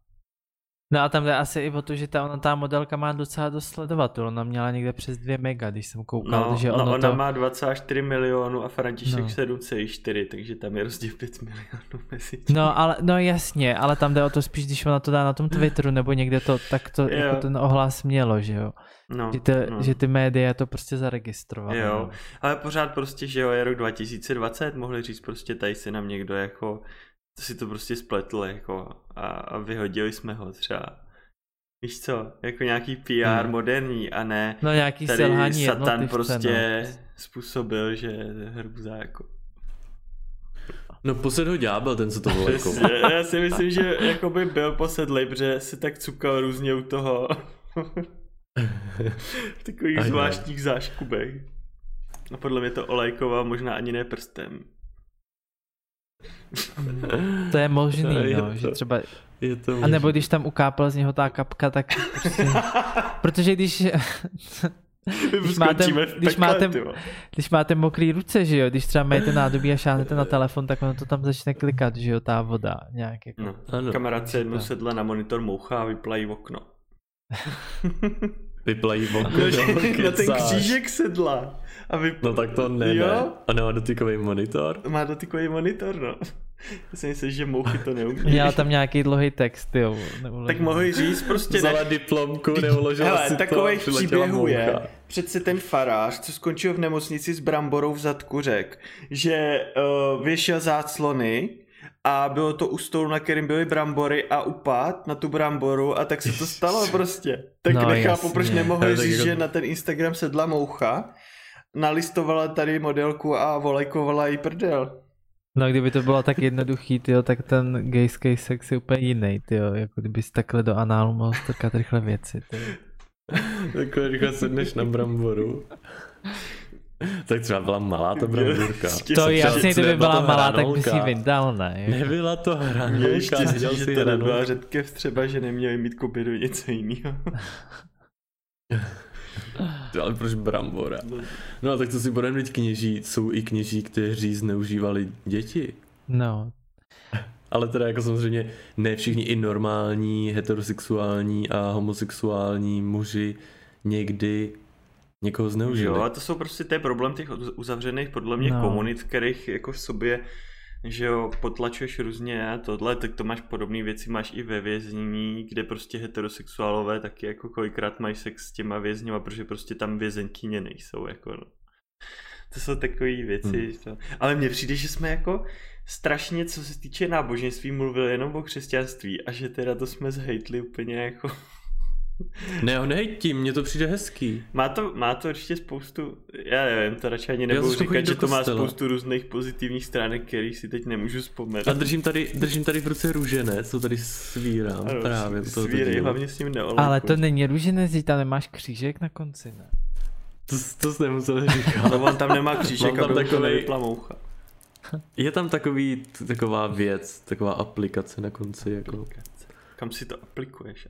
No a tam jde asi i o to, že ta, ona, ta modelka má docela dost sledovatelů, ona měla někde přes 2 mega, když jsem koukal, No, že no ono ona to... má 24 milionů a František No. 7,4, takže tam je rozdíl 5 milionů mezi tím. No, ale, no jasně, ale tam jde o to spíš, když ona to dá na tom Twitteru nebo někde to, tak to Jo. jako ten ohlas mělo, že jo. no, Že, ty, no. že ty média to prostě zaregistrovaly. Jo. no. Ale pořád prostě, že jo, je rok 2020, mohli říct prostě tady se nám někdo jako si to prostě spletl jako a, a vyhodili jsme ho třeba. Víš co, jako nějaký PR hmm. moderní a ne no, nějaký tady selhání Satan prostě no. způsobil, že hrbuza jako No posed ho ďábel, ten co to bylo. Jako. Já si myslím, že jako by byl posedlej, protože si tak cukal různě u toho. v takových zvláštních záškubech. A podle mě to olejková možná ani ne prstem. To je možný, no, to, že třeba... Je to a nebo když tam ukápala z něho ta kapka, tak prostě... protože když... když máte, když, máte, když máte mokrý ruce, že jo, když třeba máte nádobí a šáhnete na telefon, tak ono to tam začne klikat, že jo, ta voda nějak jako. No. Kamarád se jednou sedla na monitor moucha a vyplají okno. vyplají okno. No, na ten křížek sedla. A vypl... No tak to ne, jo? ne. A nemá dotykový monitor? Má dotykový monitor, no. Já si myslím, že mouchy to neumí. Měla tam nějaký dlouhý text, jo. Tak mohl říct prostě... Vzala ne... diplomku, neuložila Hele, si takových příběhů je, přece ten farář, co skončil v nemocnici s bramborou v zadku, řek, že uh, věšel záclony a bylo to u stolu, na kterým byly brambory a upad na tu bramboru a tak se to stalo prostě. Tak no, nechápu, proč nemohli říct, že na ten Instagram sedla moucha, nalistovala tady modelku a volejkovala jí prdel. No kdyby to bylo tak jednoduchý, tyjo, tak ten gayský sex je úplně jiný, tyjo, jako kdybys takhle do análu mohl strkat rychle věci, tyjo. Takhle rychle sedneš na bramboru. Tak třeba byla malá ta bramburka. To je jasně, kdyby byla malá, tak by si vydal, ne? Nebyla to hranolka, Je štěstí, že to nebyla řetkev třeba, že neměli mít kobidu něco jiného. Ale proč brambora? No a tak to si budeme mít kněží, jsou i kněží, kteří zneužívali děti. No. Ale teda jako samozřejmě ne všichni i normální, heterosexuální a homosexuální muži někdy někoho zneužili. Jo, a to jsou prostě ten problém těch uzavřených podle mě no. komunit, kterých jako v sobě že jo, potlačuješ různě a tohle, tak to máš podobné věci, máš i ve věznění, kde prostě heterosexuálové taky jako kolikrát mají sex s těma vězněma, protože prostě tam vězenkyně nejsou, jako no. To jsou takové věci, hmm. ale mně přijde, že jsme jako strašně, co se týče náboženství, mluvili jenom o křesťanství a že teda to jsme zhejtli úplně jako ne, on tím, mně to přijde hezký. Má to, má to určitě spoustu, já nevím, to radši ani nebudu říkat, že to má spoustu různých pozitivních stránek, kterých si teď nemůžu vzpomenout. A držím tady, držím tady v ruce růženec, co tady svírám ano, právě. Svírej, hlavně s ním neolejku. Ale to není růženec, že tam nemáš křížek na konci, ne? To, to jsi nemusel říkat. no on tam nemá křížek, aby takový... plamoucha. Je tam takový, taková věc, taková aplikace na konci. Jako... Kam si to aplikuješ?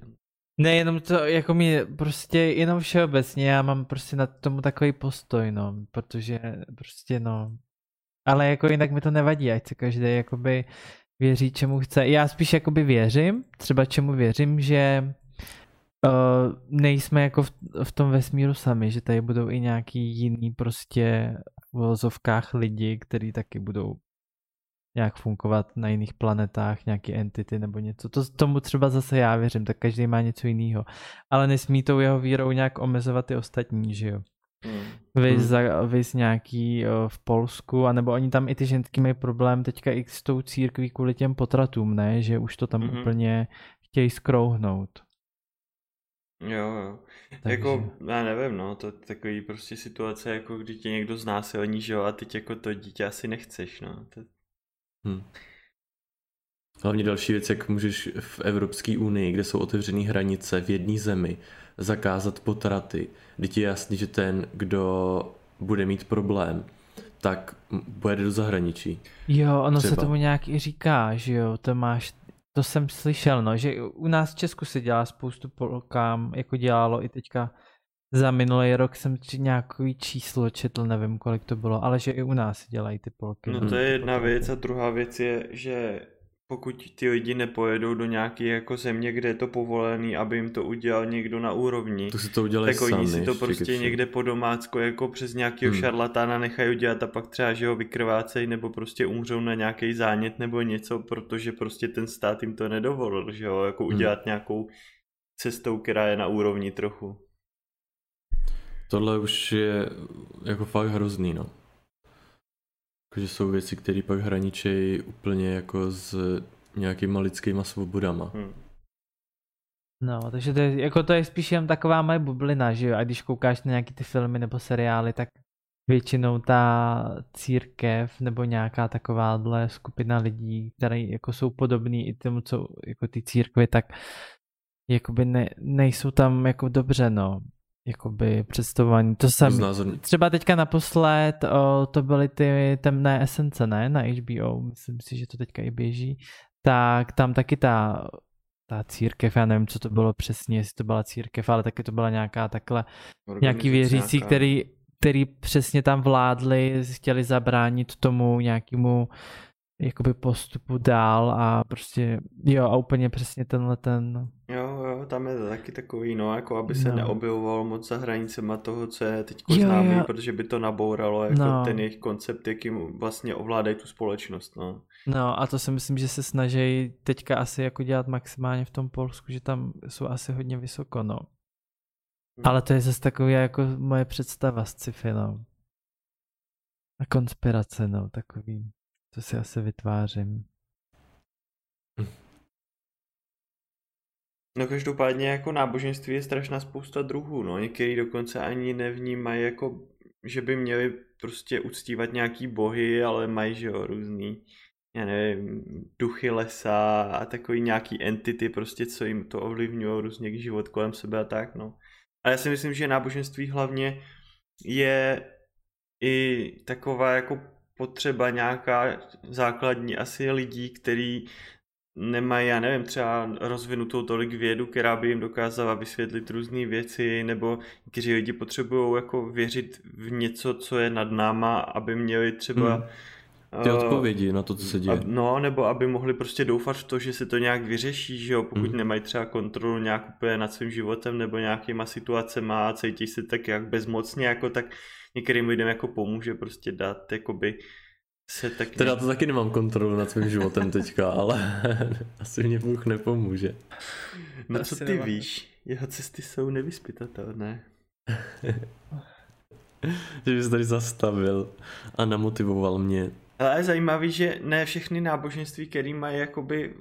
Ne, jenom to, jako mi prostě jenom všeobecně, já mám prostě na tomu takový postoj, no, protože prostě no, ale jako jinak mi to nevadí, ať se každý jakoby věří, čemu chce. Já spíš jakoby věřím, třeba čemu věřím, že uh, nejsme jako v, v tom vesmíru sami, že tady budou i nějaký jiný prostě v vozovkách lidi, kteří taky budou nějak fungovat na jiných planetách, nějaký entity nebo něco. To tomu třeba zase já věřím, tak každý má něco jiného. Ale nesmí tou jeho vírou nějak omezovat ty ostatní, že jo. Hmm. Vy, za, vy nějaký o, v Polsku, anebo oni tam i ty ženský mají problém teďka i s tou církví kvůli těm potratům, ne? Že už to tam hmm. úplně chtějí skrouhnout. Jo, jo. Takže... Jako, já nevím, no, to je takový prostě situace, jako když tě někdo znásilní, že jo, a teď jako to dítě asi nechceš, no. To, Hmm. Hlavně další věc, jak můžeš v Evropské unii, kde jsou otevřené hranice v jedné zemi, zakázat potraty. Teď je jasný, že ten, kdo bude mít problém, tak pojede do zahraničí. Jo, ono Třeba. se tomu nějak i říká, že jo, to máš, to jsem slyšel, no, že u nás v Česku se dělá spoustu polkám, jako dělalo i teďka za minulý rok jsem nějaký číslo četl, nevím kolik to bylo, ale že i u nás dělají ty polky. No to je jedna věc a druhá věc je, že pokud ty lidi nepojedou do nějaké jako země, kde je to povolený, aby jim to udělal někdo na úrovni, to si to tak oni si to prostě ještě. někde po domácku jako přes nějakého hmm. šarlatána nechají udělat a pak třeba, že ho vykrvácejí nebo prostě umřou na nějaký zánět nebo něco, protože prostě ten stát jim to nedovolil, že jo, jako hmm. udělat hmm. nějakou cestou, která je na úrovni trochu. Tohle už je jako fakt hrozný, no. Jakože jsou věci, které pak hraničí úplně jako s nějakýma lidskýma svobodama. Hmm. No, takže to je, jako to je spíš jen taková moje bublina, že jo, a když koukáš na nějaký ty filmy nebo seriály, tak většinou ta církev nebo nějaká takováhle skupina lidí, které jako jsou podobný i tomu, co jako ty církvy, tak jakoby ne, nejsou tam jako dobře, no jakoby představování. To jsem, třeba teďka naposled, o, to byly ty temné esence, ne, na HBO, myslím si, že to teďka i běží, tak tam taky ta, ta církev, já nevím, co to bylo přesně, jestli to byla církev, ale taky to byla nějaká takhle, nějaký věřící, nějaká... který, který přesně tam vládli, chtěli zabránit tomu nějakému jakoby postupu dál a prostě, jo, a úplně přesně tenhle ten... Jo, jo, tam je to taky takový, no, jako aby se no. neobjevoval moc za hranicema toho, co je teď známý, jo. protože by to nabouralo jako no. ten jejich koncept, jakým vlastně ovládají tu společnost, no. No a to si myslím, že se snaží teďka asi jako dělat maximálně v tom Polsku, že tam jsou asi hodně vysoko, no. Hmm. Ale to je zase takový jako moje představa z sci-fi, no. A konspirace, no, takový. To si asi vytvářím. No každopádně jako náboženství je strašná spousta druhů, no. Některý dokonce ani nevnímají jako, že by měli prostě uctívat nějaký bohy, ale mají, že jo, různý, já nevím, duchy lesa a takový nějaký entity prostě, co jim to ovlivňují různě život kolem sebe a tak, no. A já si myslím, že náboženství hlavně je i taková jako potřeba nějaká základní asi lidí, který nemají, já nevím, třeba rozvinutou tolik vědu, která by jim dokázala vysvětlit různé věci, nebo někteří lidi potřebují jako věřit v něco, co je nad náma, aby měli třeba... Hmm. Ty odpovědi na to, co se děje. No, nebo aby mohli prostě doufat v to, že se to nějak vyřeší, že jo, pokud hmm. nemají třeba kontrolu nějak úplně nad svým životem nebo nějakýma situacemi a cítí se tak jak bezmocně, jako tak některým lidem jako pomůže prostě dát jakoby se tak... Teda to taky nemám kontrolu nad svým životem teďka, ale asi mě Bůh nepomůže. No co ty nemám. víš, jeho cesty jsou nevyspytatelné. že bys tady zastavil a namotivoval mě. Ale je zajímavý, že ne všechny náboženství, které mají jakoby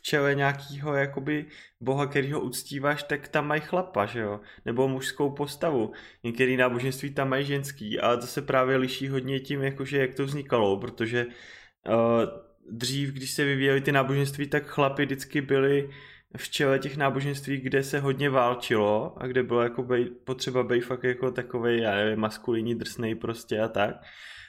čele nějakého jakoby boha, který ho uctíváš, tak tam mají chlapa, že jo? Nebo mužskou postavu. Některý náboženství tam mají ženský, ale to se právě liší hodně tím, jakože jak to vznikalo, protože uh, dřív, když se vyvíjely ty náboženství, tak chlapy vždycky byli v čele těch náboženství, kde se hodně válčilo a kde bylo jako bej, potřeba být fakt jako takovej, já nevím, maskulinní, drsnej prostě a tak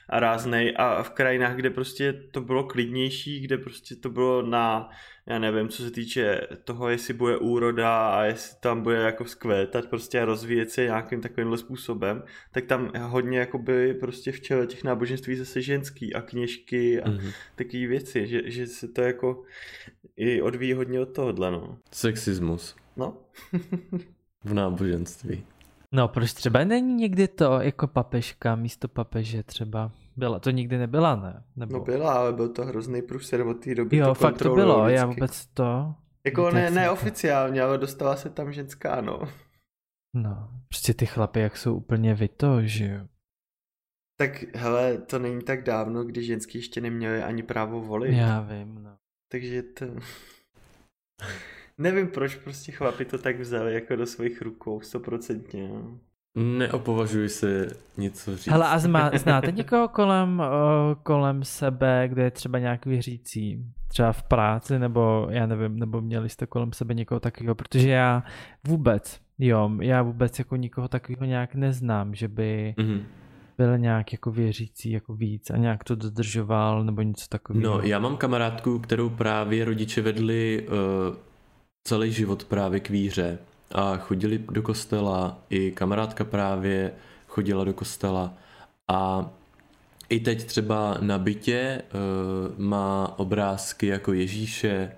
a ráznej a v krajinách, kde prostě to bylo klidnější, kde prostě to bylo na já nevím, co se týče toho, jestli bude úroda a jestli tam bude jako vzkvétat prostě a rozvíjet se nějakým takovýmhle způsobem, tak tam hodně jako byly prostě v čele těch náboženství zase ženský a kněžky a mm-hmm. takové věci, že, že se to jako i odvíjí hodně od tohohle, no. Sexismus. No. v náboženství. No, proč třeba není někdy to jako papežka místo papeže třeba? Byla, to nikdy nebyla, ne? Nebo... No byla, ale byl to hrozný průser od té doby. Jo, to fakt to bylo, vždycky. já vůbec to... Jako ne, neoficiálně, ale dostala se tam ženská, no. No, prostě ty chlapy jak jsou úplně vyto, že jo. Tak hele, to není tak dávno, kdy ženský ještě neměli ani právo volit. Já vím, no. Takže to... Nevím, proč prostě chlapi to tak vzali jako do svých rukou, stoprocentně. No. Neopovažuji se něco říct. Hele, a zma, znáte někoho kolem, kolem sebe, kde je třeba nějak věřící? Třeba v práci, nebo já nevím, nebo měli jste kolem sebe někoho takového, protože já vůbec, jo, já vůbec jako nikoho takového nějak neznám, že by mm-hmm. byl nějak jako věřící jako víc a nějak to dodržoval nebo něco takového. No, já mám kamarádku, kterou právě rodiče vedli uh, celý život právě k víře a chodili do kostela, i kamarádka právě chodila do kostela. A i teď třeba na bytě uh, má obrázky jako Ježíše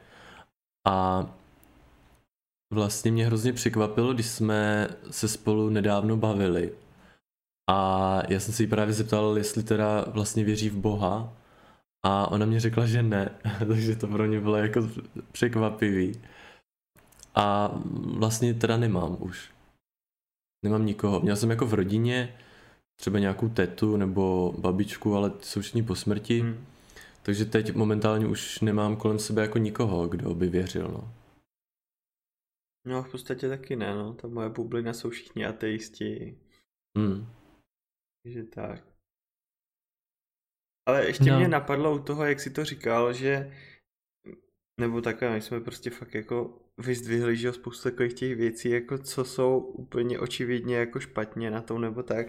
a vlastně mě hrozně překvapilo, když jsme se spolu nedávno bavili. A já jsem se jí právě zeptal, jestli teda vlastně věří v Boha. A ona mě řekla, že ne, takže to pro mě bylo jako překvapivý. A vlastně teda nemám už. Nemám nikoho. Měl jsem jako v rodině třeba nějakou tetu nebo babičku, ale ty jsou všichni po smrti. Hmm. Takže teď momentálně už nemám kolem sebe jako nikoho, kdo by věřil, no. No v podstatě taky ne, no. Ta moje bublina jsou všichni ateisti. Hmm. Takže tak. Ale ještě no. mě napadlo u toho, jak si to říkal, že nebo takhle, my jsme prostě fakt jako vyzdvihli, že spoustu takových těch věcí, jako co jsou úplně očividně jako špatně na tom nebo tak.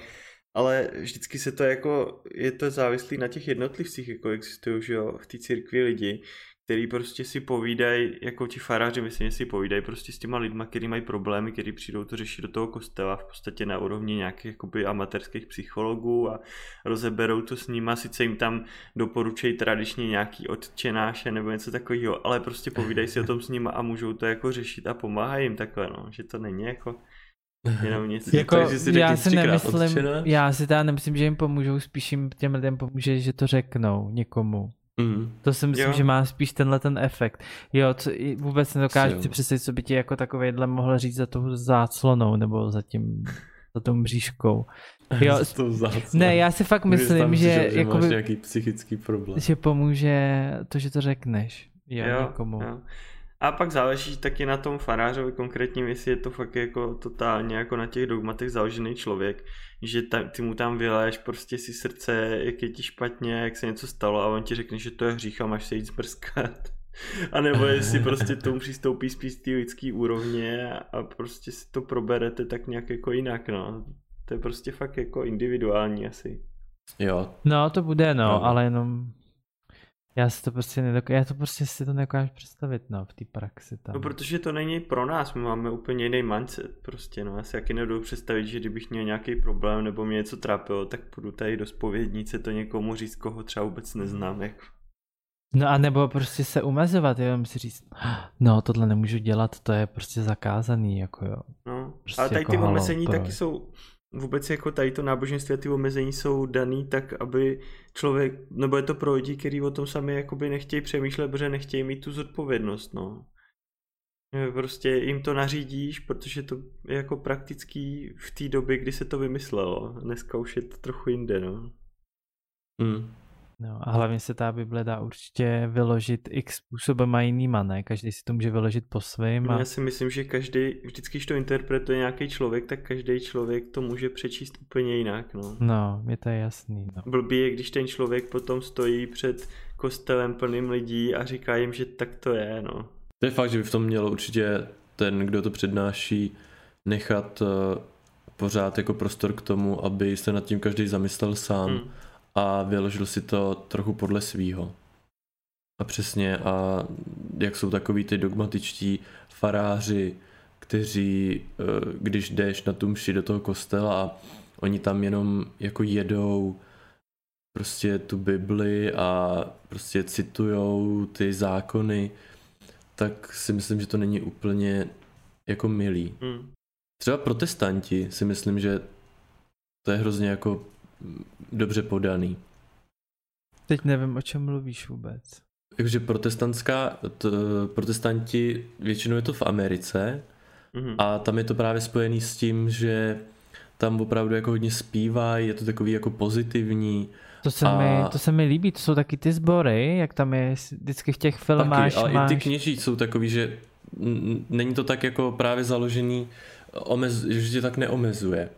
Ale vždycky se to jako, je to závislý na těch jednotlivcích, jako existují, že jo, v té církvi lidi, který prostě si povídají, jako ti faráři, myslím, že si povídají prostě s těma lidma, kteří mají problémy, kteří přijdou to řešit do toho kostela v podstatě na úrovni nějakých jakoby amatérských psychologů a rozeberou to s nima, sice jim tam doporučují tradičně nějaký odčenáše nebo něco takového, ale prostě povídají si o tom s nima a můžou to jako řešit a pomáhají jim takhle, no, že to není jako jenom nic. jako, si já si nemyslím, já si teda nemyslím, že jim pomůžou, spíš jim těm lidem pomůže, že to řeknou někomu. Mm. To si myslím, jo. že má spíš tenhle ten efekt. Jo, co, vůbec nedokážu si představit, co by ti jako takovýhle mohl říct za tou záclonou nebo za tím, za tou mřížkou. Jo, ne, já si fakt myslím, že, že, že máš nějaký psychický problém. Že pomůže to, že to řekneš. Jo, jo někomu. Jo. A pak záleží taky na tom farářovi konkrétním, jestli je to fakt jako totálně jako na těch dogmatech založený člověk, že ta, ty mu tam vyleješ prostě si srdce, jak je ti špatně, jak se něco stalo a on ti řekne, že to je hřích a máš se jít zmrskat. A nebo jestli prostě tomu přistoupí spíš z té lidské úrovně a prostě si to proberete tak nějak jako jinak, no. To je prostě fakt jako individuální asi. Jo. No to bude, no, no. ale jenom já si to prostě nedokážu, já to prostě si to nedokážu představit, no, v té praxi tam. No, protože to není pro nás, my máme úplně jiný mindset, prostě, no, já si jaký nedokážu představit, že kdybych měl nějaký problém nebo mě něco trápilo, tak půjdu tady do spovědnice to někomu říct, koho třeba vůbec neznám, jako. No a nebo prostě se umezovat, jo, si říct, no tohle nemůžu dělat, to je prostě zakázaný, jako jo. No, prostě ale tady jako ty omezení taky jsou, vůbec jako tady to náboženství a ty omezení jsou daný tak, aby člověk, nebo je to pro lidi, kteří o tom sami jakoby nechtějí přemýšlet, protože nechtějí mít tu zodpovědnost, no. Prostě jim to nařídíš, protože to je jako praktický v té době, kdy se to vymyslelo. Dneska už je to trochu jinde, no. Hmm. No a hlavně se ta Bible dá určitě vyložit x způsobem a jinýma, ne? Každý si to může vyložit po svým. No, a... Já si myslím, že každý, vždycky, když to interpretuje nějaký člověk, tak každý člověk to může přečíst úplně jinak, no. No, je to jasný, no. Blbý je, když ten člověk potom stojí před kostelem plným lidí a říká jim, že tak to je, no. To je fakt, že by v tom měl určitě ten, kdo to přednáší, nechat uh, pořád jako prostor k tomu, aby se nad tím každý zamyslel sám. Hmm a vyložil si to trochu podle svýho. A přesně, a jak jsou takový ty dogmatičtí faráři, kteří, eh, když jdeš na tu mši do toho kostela a oni tam jenom jako jedou prostě tu Bibli a prostě citujou ty zákony, tak si myslím, že to není úplně jako milý. Hmm. Třeba protestanti si myslím, že to je hrozně jako dobře podaný. Teď nevím, o čem mluvíš vůbec. Takže protestantská, t, protestanti, většinou je to v Americe mm-hmm. a tam je to právě spojený s tím, že tam opravdu jako hodně zpívají, je to takový jako pozitivní. To se, a... mi, to se mi líbí, to jsou taky ty sbory, jak tam je vždycky v těch filmách. Taky, ale máš... i ty kněží jsou takový, že není to tak jako právě založený, omez, že tě tak neomezuje.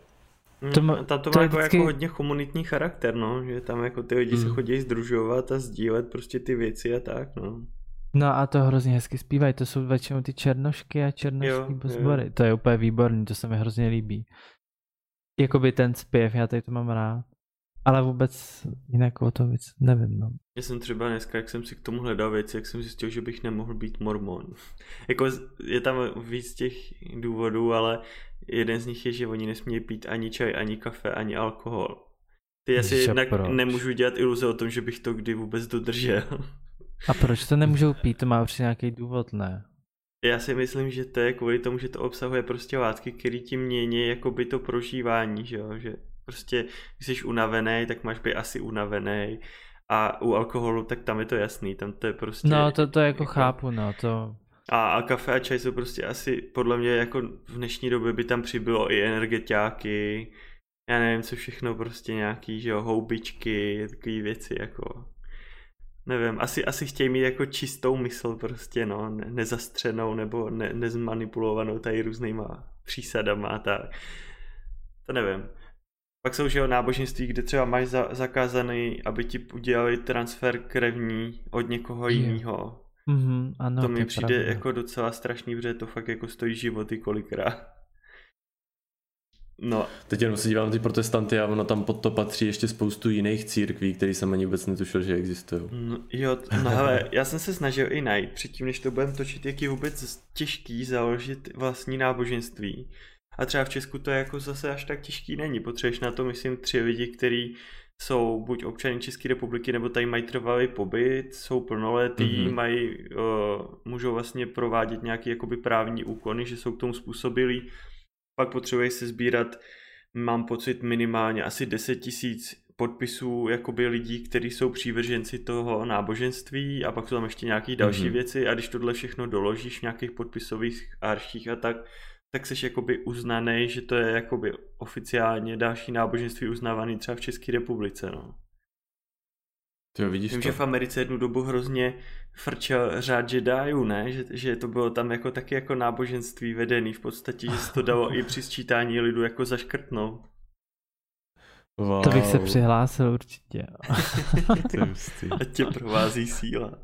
To, má, tam to, to má jako, vždycky... jako hodně komunitní charakter, no, že tam jako ty lidi mm. se chodí združovat a sdílet prostě ty věci a tak, no. No a to hrozně hezky zpívají, to jsou většinou ty černošky a černošský sbory. To je úplně výborný, to se mi hrozně líbí. Jakoby ten zpěv, já tady to mám rád. Ale vůbec jinak o to víc nevím, no. Já jsem třeba dneska, jak jsem si k tomu hledal věci, jak jsem zjistil, že bych nemohl být mormon. jako je tam víc těch důvodů, ale jeden z nich je, že oni nesmí pít ani čaj, ani kafe, ani alkohol. Ty asi jednak proč? nemůžu dělat iluze o tom, že bych to kdy vůbec dodržel. A proč to nemůžou pít? To má určitě nějaký důvod, ne? Já si myslím, že to je kvůli tomu, že to obsahuje prostě látky, které ti mění jako by to prožívání, že jo? Že prostě, když jsi unavený, tak máš být asi unavený. A u alkoholu, tak tam je to jasný, tam to je prostě... No, to, to jako, jako chápu, no, to... A, a kafe a čaj jsou prostě asi, podle mě jako v dnešní době by tam přibylo i energetiáky, já nevím, co všechno, prostě nějaký, že jo, houbičky, takové věci, jako, nevím, asi, asi chtějí mít jako čistou mysl prostě, no, ne, nezastřenou nebo ne, nezmanipulovanou tady různýma přísadama a tak. To nevím. Pak jsou, že jo, náboženství, kde třeba máš za, zakázaný, aby ti udělali transfer krevní od někoho jiného. Mm-hmm, ano, to mi přijde pravda. jako docela strašný, protože to fakt jako stojí životy kolikrát. No, Teď jenom se dívám na ty protestanty a ono tam pod to patří ještě spoustu jiných církví, které jsem ani vůbec netušil, že existují. no jo, no hele, já jsem se snažil i najít, předtím než to budeme točit, jak je vůbec těžký založit vlastní náboženství. A třeba v Česku to jako zase až tak těžký není. Potřebuješ na to, myslím, tři lidi, kteří jsou buď občany České republiky, nebo tady mají trvalý pobyt, jsou plnoletí, mm-hmm. Mhm. mají, uh, můžou vlastně provádět nějaké jakoby právní úkony, že jsou k tomu způsobilí. Pak potřebuješ se sbírat, mám pocit, minimálně asi 10 tisíc podpisů jakoby lidí, kteří jsou přívrženci toho náboženství a pak jsou tam ještě nějaké další mm-hmm. Mhm. věci a když tohle všechno doložíš v nějakých podpisových arších a tak, tak jsi jakoby uznaný, že to je jakoby oficiálně další náboženství uznávaný třeba v České republice, no. Ty jo, vidíš Vím, to? že v Americe jednu dobu hrozně frčel řád Jediů, ne? Že, že to bylo tam jako taky jako náboženství vedený v podstatě, že se to dalo i při sčítání lidu jako zaškrtnout. Wow. To bych se přihlásil určitě. To je hustý. A tě provází síla.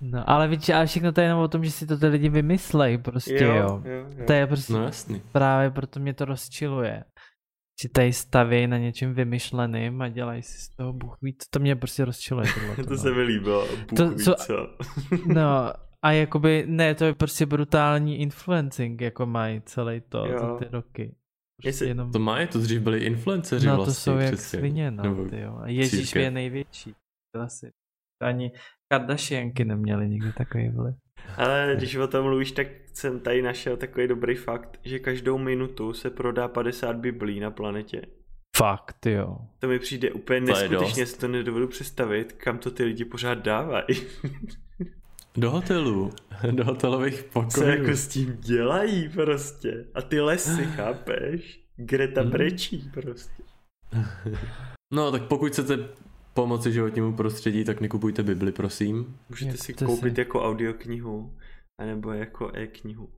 No, ale víš, ale všechno to je jenom o tom, že si to ty lidi vymyslej prostě, jo. jo. jo, jo. To je prostě No jasný. právě proto mě to rozčiluje. Si tady staví na něčem vymyšleným a dělají si z toho Bůh víc. To mě prostě rozčiluje. Tohleto, to no. se mi líbilo. Bůh To, ví co- co. No a jakoby, ne, to je prostě brutální influencing, jako mají celý to Jo. za ty roky. Prostě jenom, To mají, to dřív byli influenceři no vlastně. to jsou jak svině, no, Nebo ty jo. A Ježíš je největší. To asi ani Kardashianky neměly nikdy takový vliv. Ale když o tom mluvíš, tak jsem tady našel takový dobrý fakt, že každou minutu se prodá 50 biblí na planetě. Fakt, jo. To mi přijde úplně To neskutečně, si to nedovedu představit, kam to ty lidi pořád dávají. Do hotelů, do hotelových Co pokojů. jako s tím dělají prostě. A ty lesy, chápeš? Greta Mhm. brečí prostě. No tak pokud chcete pomoci životnímu prostředí, tak nekupujte Bibli, prosím. Můžete Jak si koupit si- jako audioknihu, anebo jako e-knihu.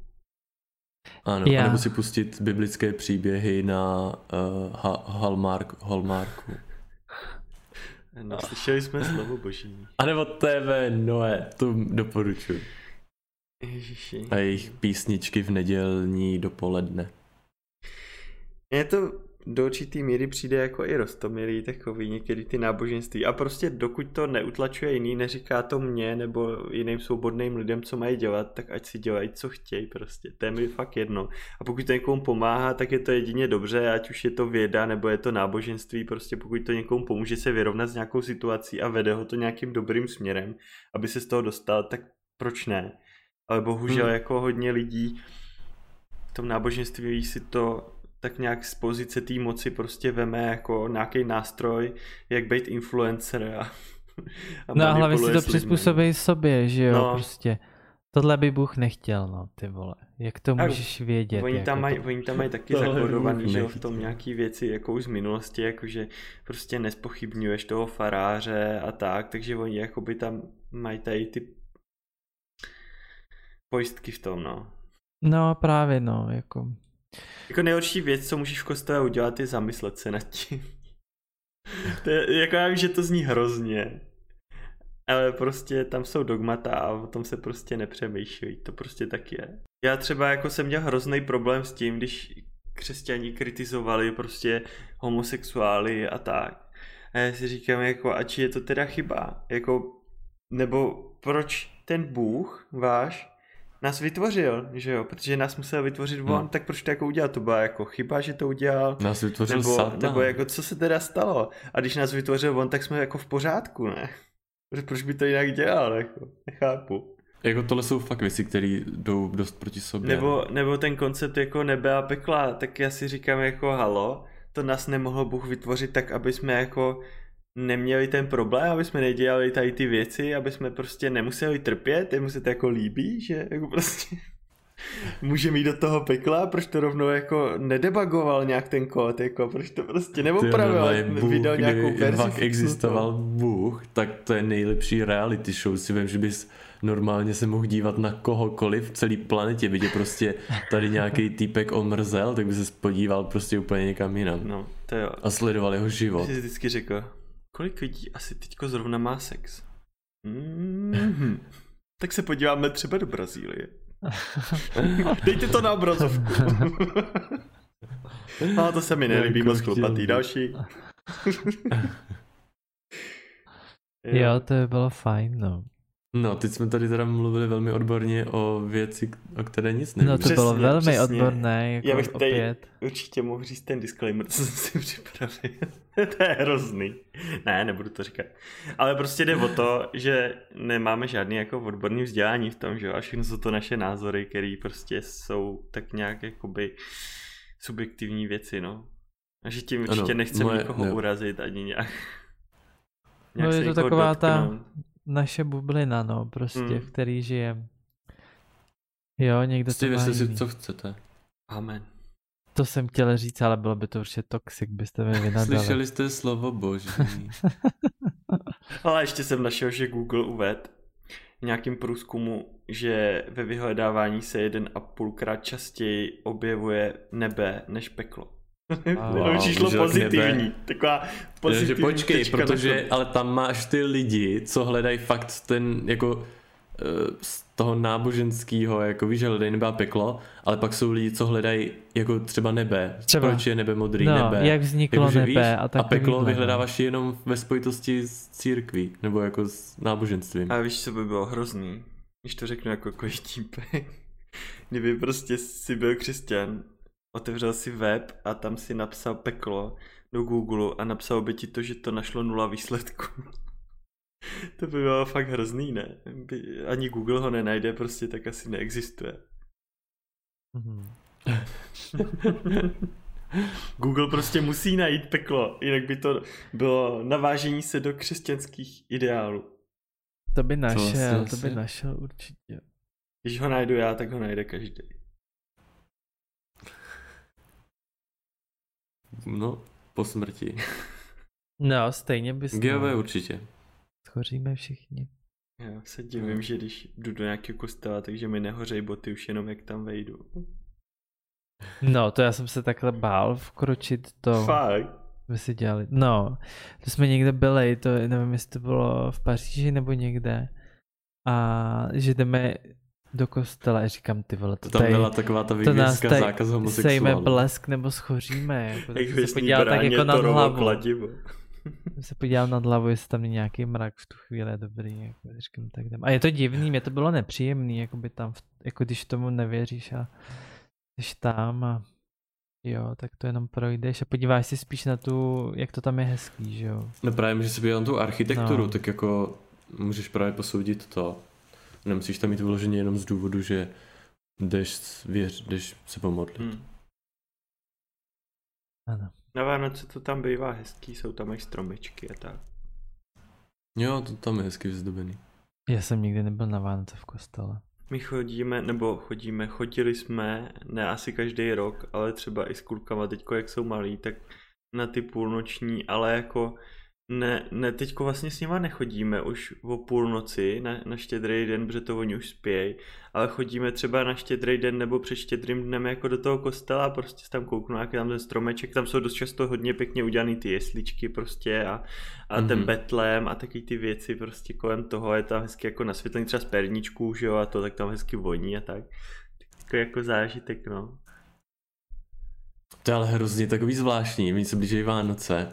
Ano, Já. nebo si pustit biblické příběhy na uh, ha- Hallmark, Hallmarku. No, slyšeli jsme slovo boží. A nebo TV Noé, to doporučuji. Ježiši. A jejich písničky v nedělní dopoledne. Mně to do určitý míry přijde jako i rostomilý takový některý ty náboženství. A prostě dokud to neutlačuje jiný, neříká to mně nebo jiným svobodným lidem, co mají dělat, tak ať si dělají, co chtějí prostě. To je mi fakt jedno. A pokud to někomu pomáhá, tak je to jedině dobře, ať už je to věda nebo je to náboženství, prostě pokud to někomu pomůže se vyrovnat s nějakou situací a vede ho to nějakým dobrým směrem, aby se z toho dostal, tak proč ne? Ale bohužel Hmm. jako hodně lidí v tom náboženství si to tak nějak z pozice té moci prostě veme jako nějaký nástroj, jak být influencer a, a No a hlavně si to přizpůsobí sobě, že jo, No. prostě. Tohle by Bůh nechtěl, no, ty vole. Jak to A můžeš vědět? Oni jako tam, mají, to... oni tam mají taky Bůh že v tom nějaký věci jako už z minulosti, jakože prostě nespochybňuješ toho faráře a tak, takže oni jakoby tam mají tady ty pojistky v tom, no. No právě, no, jako. Jako nejhorší věc, co můžeš v kostele udělat, je zamyslet se nad tím. to je, jako já vím, že to zní hrozně, ale prostě tam jsou dogmata a o tom se prostě nepřemýšlí, to prostě tak je. Já třeba jako jsem měl hrozný problém s tím, když křesťani kritizovali prostě homosexuály a tak. A já si říkám, jako, a či je to teda chyba? Jako, nebo proč ten Bůh váš nás vytvořil, že jo? Protože nás musel vytvořit on, Hmm. tak proč to jako udělal? To byla jako chyba, že to udělal? Nás vytvořil Nebo, Satan. nebo jako co se teda stalo? A když nás vytvořil on, tak jsme jako v pořádku, ne? Proč by to jinak dělal, jako? Nechápu. Jako tohle jsou fakt věci, které jdou dost proti sobě. Nebo, nebo ten koncept jako nebe a pekla, tak já si říkám jako halo, to nás nemohl Bůh vytvořit tak, aby jsme jako neměli ten problém, aby jsme nedělali tady ty věci, aby jsme prostě nemuseli trpět, jemu se to jako líbí, že jako prostě můžeme jít do toho pekla, proč to rovnou jako nedebagoval nějak ten kód, jako proč to prostě neopravil, vydal nějakou verzi. Fakt existoval Bůh, tak to je nejlepší reality show, si vím, že bys normálně se mohl dívat na kohokoliv v celé planetě, vidě prostě tady nějaký týpek omrzel, tak by se podíval prostě úplně někam jinam. No, to jo. A sledoval jeho život. Jsi vždycky řekl, kolik lidí asi teďko zrovna má sex? Mm-hmm. tak se podíváme třeba do Brazílie. Dejte to na obrazovku. no, to se mi nelíbí moc chlupatý. Další. jo, to by bylo fajn, no. No, teď jsme tady teda mluvili velmi odborně o věci, o které nic nevím. No to přesně, bylo velmi přesně. odborné, jako Já bych tady opět. určitě mohl říct ten disclaimer, co jsem si připravil. to je hrozný. Ne, nebudu to říkat. Ale prostě jde o to, že nemáme žádný jako odborný vzdělání v tom, že a všechno jsou to naše názory, které prostě jsou tak nějak jakoby subjektivní věci, no. A že tím určitě ano, nechceme moje, nikoho ne. urazit ani nějak. nějak no je to taková dotknout. ta naše bublina, no, prostě, mm. v který žijem. Jo, někdo prostě to má si, co chcete. Amen. To jsem chtěl říct, ale bylo by to určitě toxic, byste mi vynadali. Slyšeli jste slovo boží. ale ještě jsem našel, že Google uved v nějakým průzkumu, že ve vyhledávání se jeden a půlkrát častěji objevuje nebe než peklo. Wow, číslo pozitivní. Nebe. Taková pozitivní že počkej, protože ale tam máš ty lidi, co hledají fakt ten jako eh, z toho náboženského, jako víš, že hledají nebe a peklo, ale pak jsou lidi, co hledají jako třeba nebe. Třeba. Proč je nebe modrý no, nebe? jak vzniklo jako, nebe víš, a A peklo nebe. vyhledáváš jenom ve spojitosti s církví, nebo jako s náboženstvím. A víš, co by bylo hrozný? Když to řeknu jako koštípek. Kdyby prostě si byl křesťan otevřel si web a tam si napsal peklo do Google a napsal by ti to, že to našlo nula výsledků. to by bylo fakt hrozný, ne? By, ani Google ho nenajde, prostě tak asi neexistuje. Mm-hmm. Google prostě musí najít peklo, jinak by to bylo navážení se do křesťanských ideálů. To by našel, to, to by našel určitě. Když ho najdu já, tak ho najde každý. No, po smrti. No, stejně bys... Geové určitě. Schoříme všichni. Já se divím, no. že když jdu do nějakého kostela, takže mi nehořej boty už jenom jak tam vejdu. No, to já jsem se takhle bál vkročit to. Fakt? My si dělali. No, to jsme někde byli, to nevím, jestli to bylo v Paříži nebo někde. A že jdeme do kostela a říkám, ty vole, to, to tam tady, byla taková ta vývězka zákaz homosexuálů. Sejme blesk nebo schoříme. Jako, Jak se podíval tak jako nad hlavu. Kladivo. se podíval nad hlavu, jestli tam je nějaký mrak v tu chvíli, dobrý, jako říkám, tak jdem. A je to divný, mě to bylo nepříjemný, jako by tam, jako když tomu nevěříš a jsi tam a jo, tak to jenom projdeš a podíváš si spíš na tu, jak to tam je hezký, že jo. No právě, že si na tu architekturu, no. tak jako můžeš právě posoudit to, Nemusíš tam mít vyloženě jenom z důvodu, že jdeš, věř, jdeš se pomodlit. Hmm. Ano. Na Vánoce to tam bývá hezký, jsou tam i stromečky a tak. Jo, to tam je hezky vyzdobený. Já jsem nikdy nebyl na Vánoce v kostele. My chodíme, nebo chodíme, chodili jsme, ne asi každý rok, ale třeba i s klukama teďko, jak jsou malí, tak na ty půlnoční, ale jako ne, ne, teďko vlastně s nima nechodíme už o půlnoci na, na štědrý den, protože to oni už spějí, ale chodíme třeba na štědrý den nebo před štědrým dnem jako do toho kostela a prostě tam kouknu, jak je tam ten stromeček, tam jsou dost často hodně pěkně udělaný ty jesličky prostě a, a mm-hmm. ten mhm. betlem a taky ty věci prostě kolem toho je tam hezky jako nasvětlený třeba z perničků, že jo, a to tak tam hezky voní a tak. Tak jako zážitek, no. To je ale hrozně takový zvláštní, my se blíží Vánoce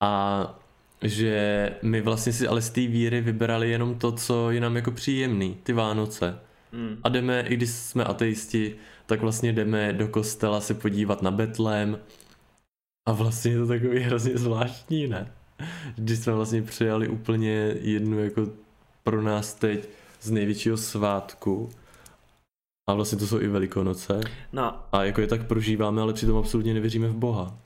a že my vlastně si ale z té víry vybrali jenom to, co je nám jako příjemný, ty Vánoce. Mm. A jdeme, i když jsme ateisti, tak vlastně jdeme do kostela se podívat na Betlém. A vlastně je to takový hrozně zvláštní, ne? Když jsme vlastně přijali úplně jednu jako pro nás teď z největšího svátku. A vlastně to jsou i Velikonoce. No. A jako je tak prožíváme, ale přitom absolutně nevěříme v Boha.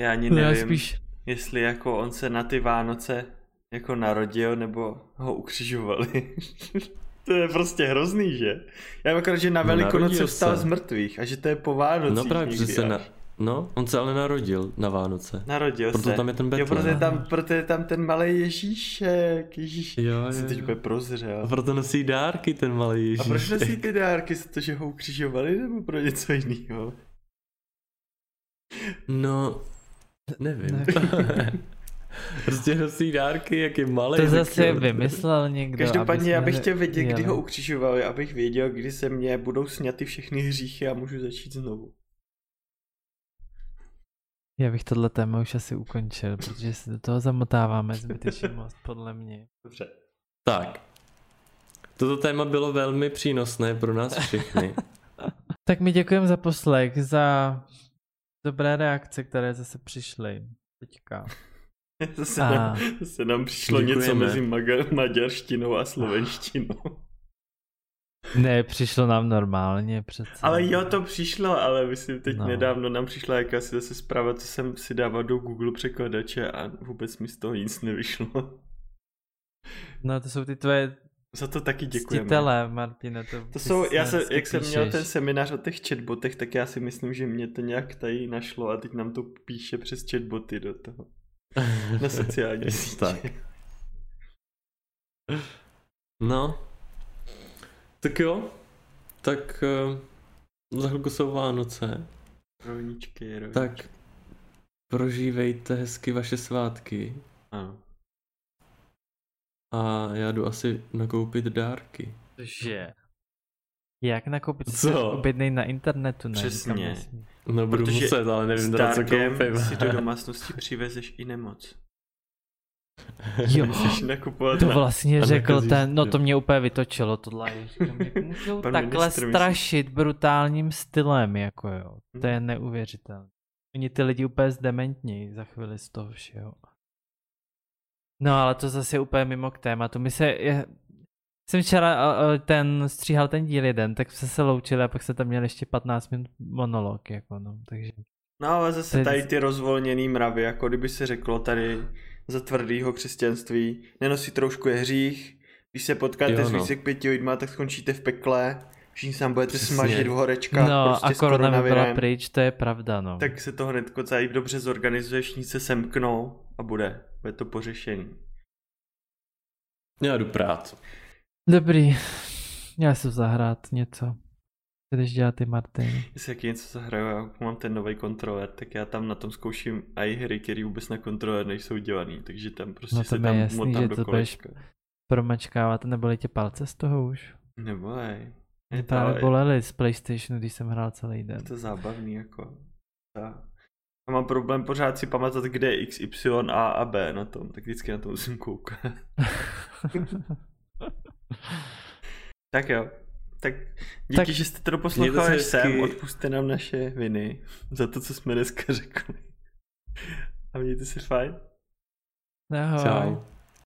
Já ani nevím. Já spíš, jestli jako on se na ty Vánoce jako narodil, nebo ho ukřižovali. To je prostě hrozný, že? Já akorát, že na No, Velikonoce narodil vstal se. z mrtvých a že to je po Vánocích No právě, že se na... No, on se ale narodil na Vánoce. Narodil Proto se. tam je ten Jo, Betlém. proto je tam, proto je tam ten malý Ježíšek, Ježíš. Jo, jo, teď jo. úplně prozřel. A proto nosí dárky ten malý A Ježíš. proč nosí ty dárky? Za to, že ho ukřižovali nebo pro něco jiného? No, nevím. prostě nosí dárky, jak je malý. To zase jo. vymyslel někdo. Každopádně já bych chtěl vědět, kdy ho ukřižovali, abych věděl, kdy se mě budou sňaty všechny hříchy a můžu začít znovu. Já bych tohle téma už asi ukončil, protože se do toho zamotáváme zbytečně moc, podle mě. Dobře. Tak. Toto téma bylo velmi přínosné pro nás všechny. Tak mi děkujeme za poslech, za dobré reakce, které zase přišly teďka. Zase, A- nám, zase nám přišlo něco Děkujeme. mezi maga- maďarštinou a slovenštinou. Ne, přišlo nám normálně přece. Ale jo, to přišlo, ale myslím, teď No. nedávno nám přišla jakási zase zpráva, co jsem si dával do Google překladače a vůbec mi z toho nic nevyšlo. No to jsou ty tvoje Za to taky děkujeme. ctitele, Martine. To, To jsou, já vždycky jak jsem měl ten seminář o těch chatbotech, tak já si myslím, že mě to nějak tady našlo a teď nám to píše přes chatboty do toho. Na sociální sítě. tak. No. Tak jo. Tak uh, za chvilku jsou Vánoce. Rovničky, rovničky. Tak prožívejte hezky vaše svátky. Ano. A já jdu asi nakoupit dárky. Že? Jak nakoupit Co? objednej na internetu, ne? Přesně. Nesmí. No budu Protože muset, ale nevím teda co koupím. si do domácnosti přivezeš i nemoc. Jo, nakupovat to na... vlastně a řekl ten, no to mě úplně vytočilo tohle. Můžou Pan takhle ministr, myslím. strašit brutálním stylem, jako jo. To je neuvěřitelné. Oni ty lidi úplně zdementní za chvíli z toho všeho. No ale to zase je úplně mimo k tématu. My se, je, jsem včera ten stříhal ten díl jeden, tak jsme se loučili a pak se tam měl ještě 15 minut monolog, jako no, takže. No ale zase tady ty rozvolněný mravy, jako kdyby se řeklo tady za tvrdýho křesťanství, nenosit troušku je hřích, když se potkáte Jo, s no. více jak pěti lidma, tak skončíte v pekle, všichni se tam budete Přesně. smažit v horečkách no prostě a s korona by byla pryč, to je pravda, no. tak se to hned celý dobře zorganizuje, všichni se semknou a bude, bude to pořešený. Já jdu prát. Dobrý, já se zahrát něco. Co jdeš dělat ty, Martin? Jestli jaký něco zahraju, já mám ten nový kontroler, tak já tam na tom zkouším i hry, které vůbec na kontroler nejsou dělaný, takže tam prostě No to se tam jasný, motám že do to kolečka. Promačkávat, neboli tě palce z toho už? Nebolej. Mě Je to, právě ale- bolely z Playstationu, když jsem hrál celý den. je to zábavný jako. A mám problém pořád si pamatovat, kde je X, Y, A a B na tom, tak vždycky na to musím koukat. tak jo. Tak díky, Tak že jste to doposlouchali až sem, hezky. odpuste nám naše viny za to, co jsme dneska řekli. A mějte se fajn. Ahoj. Čau.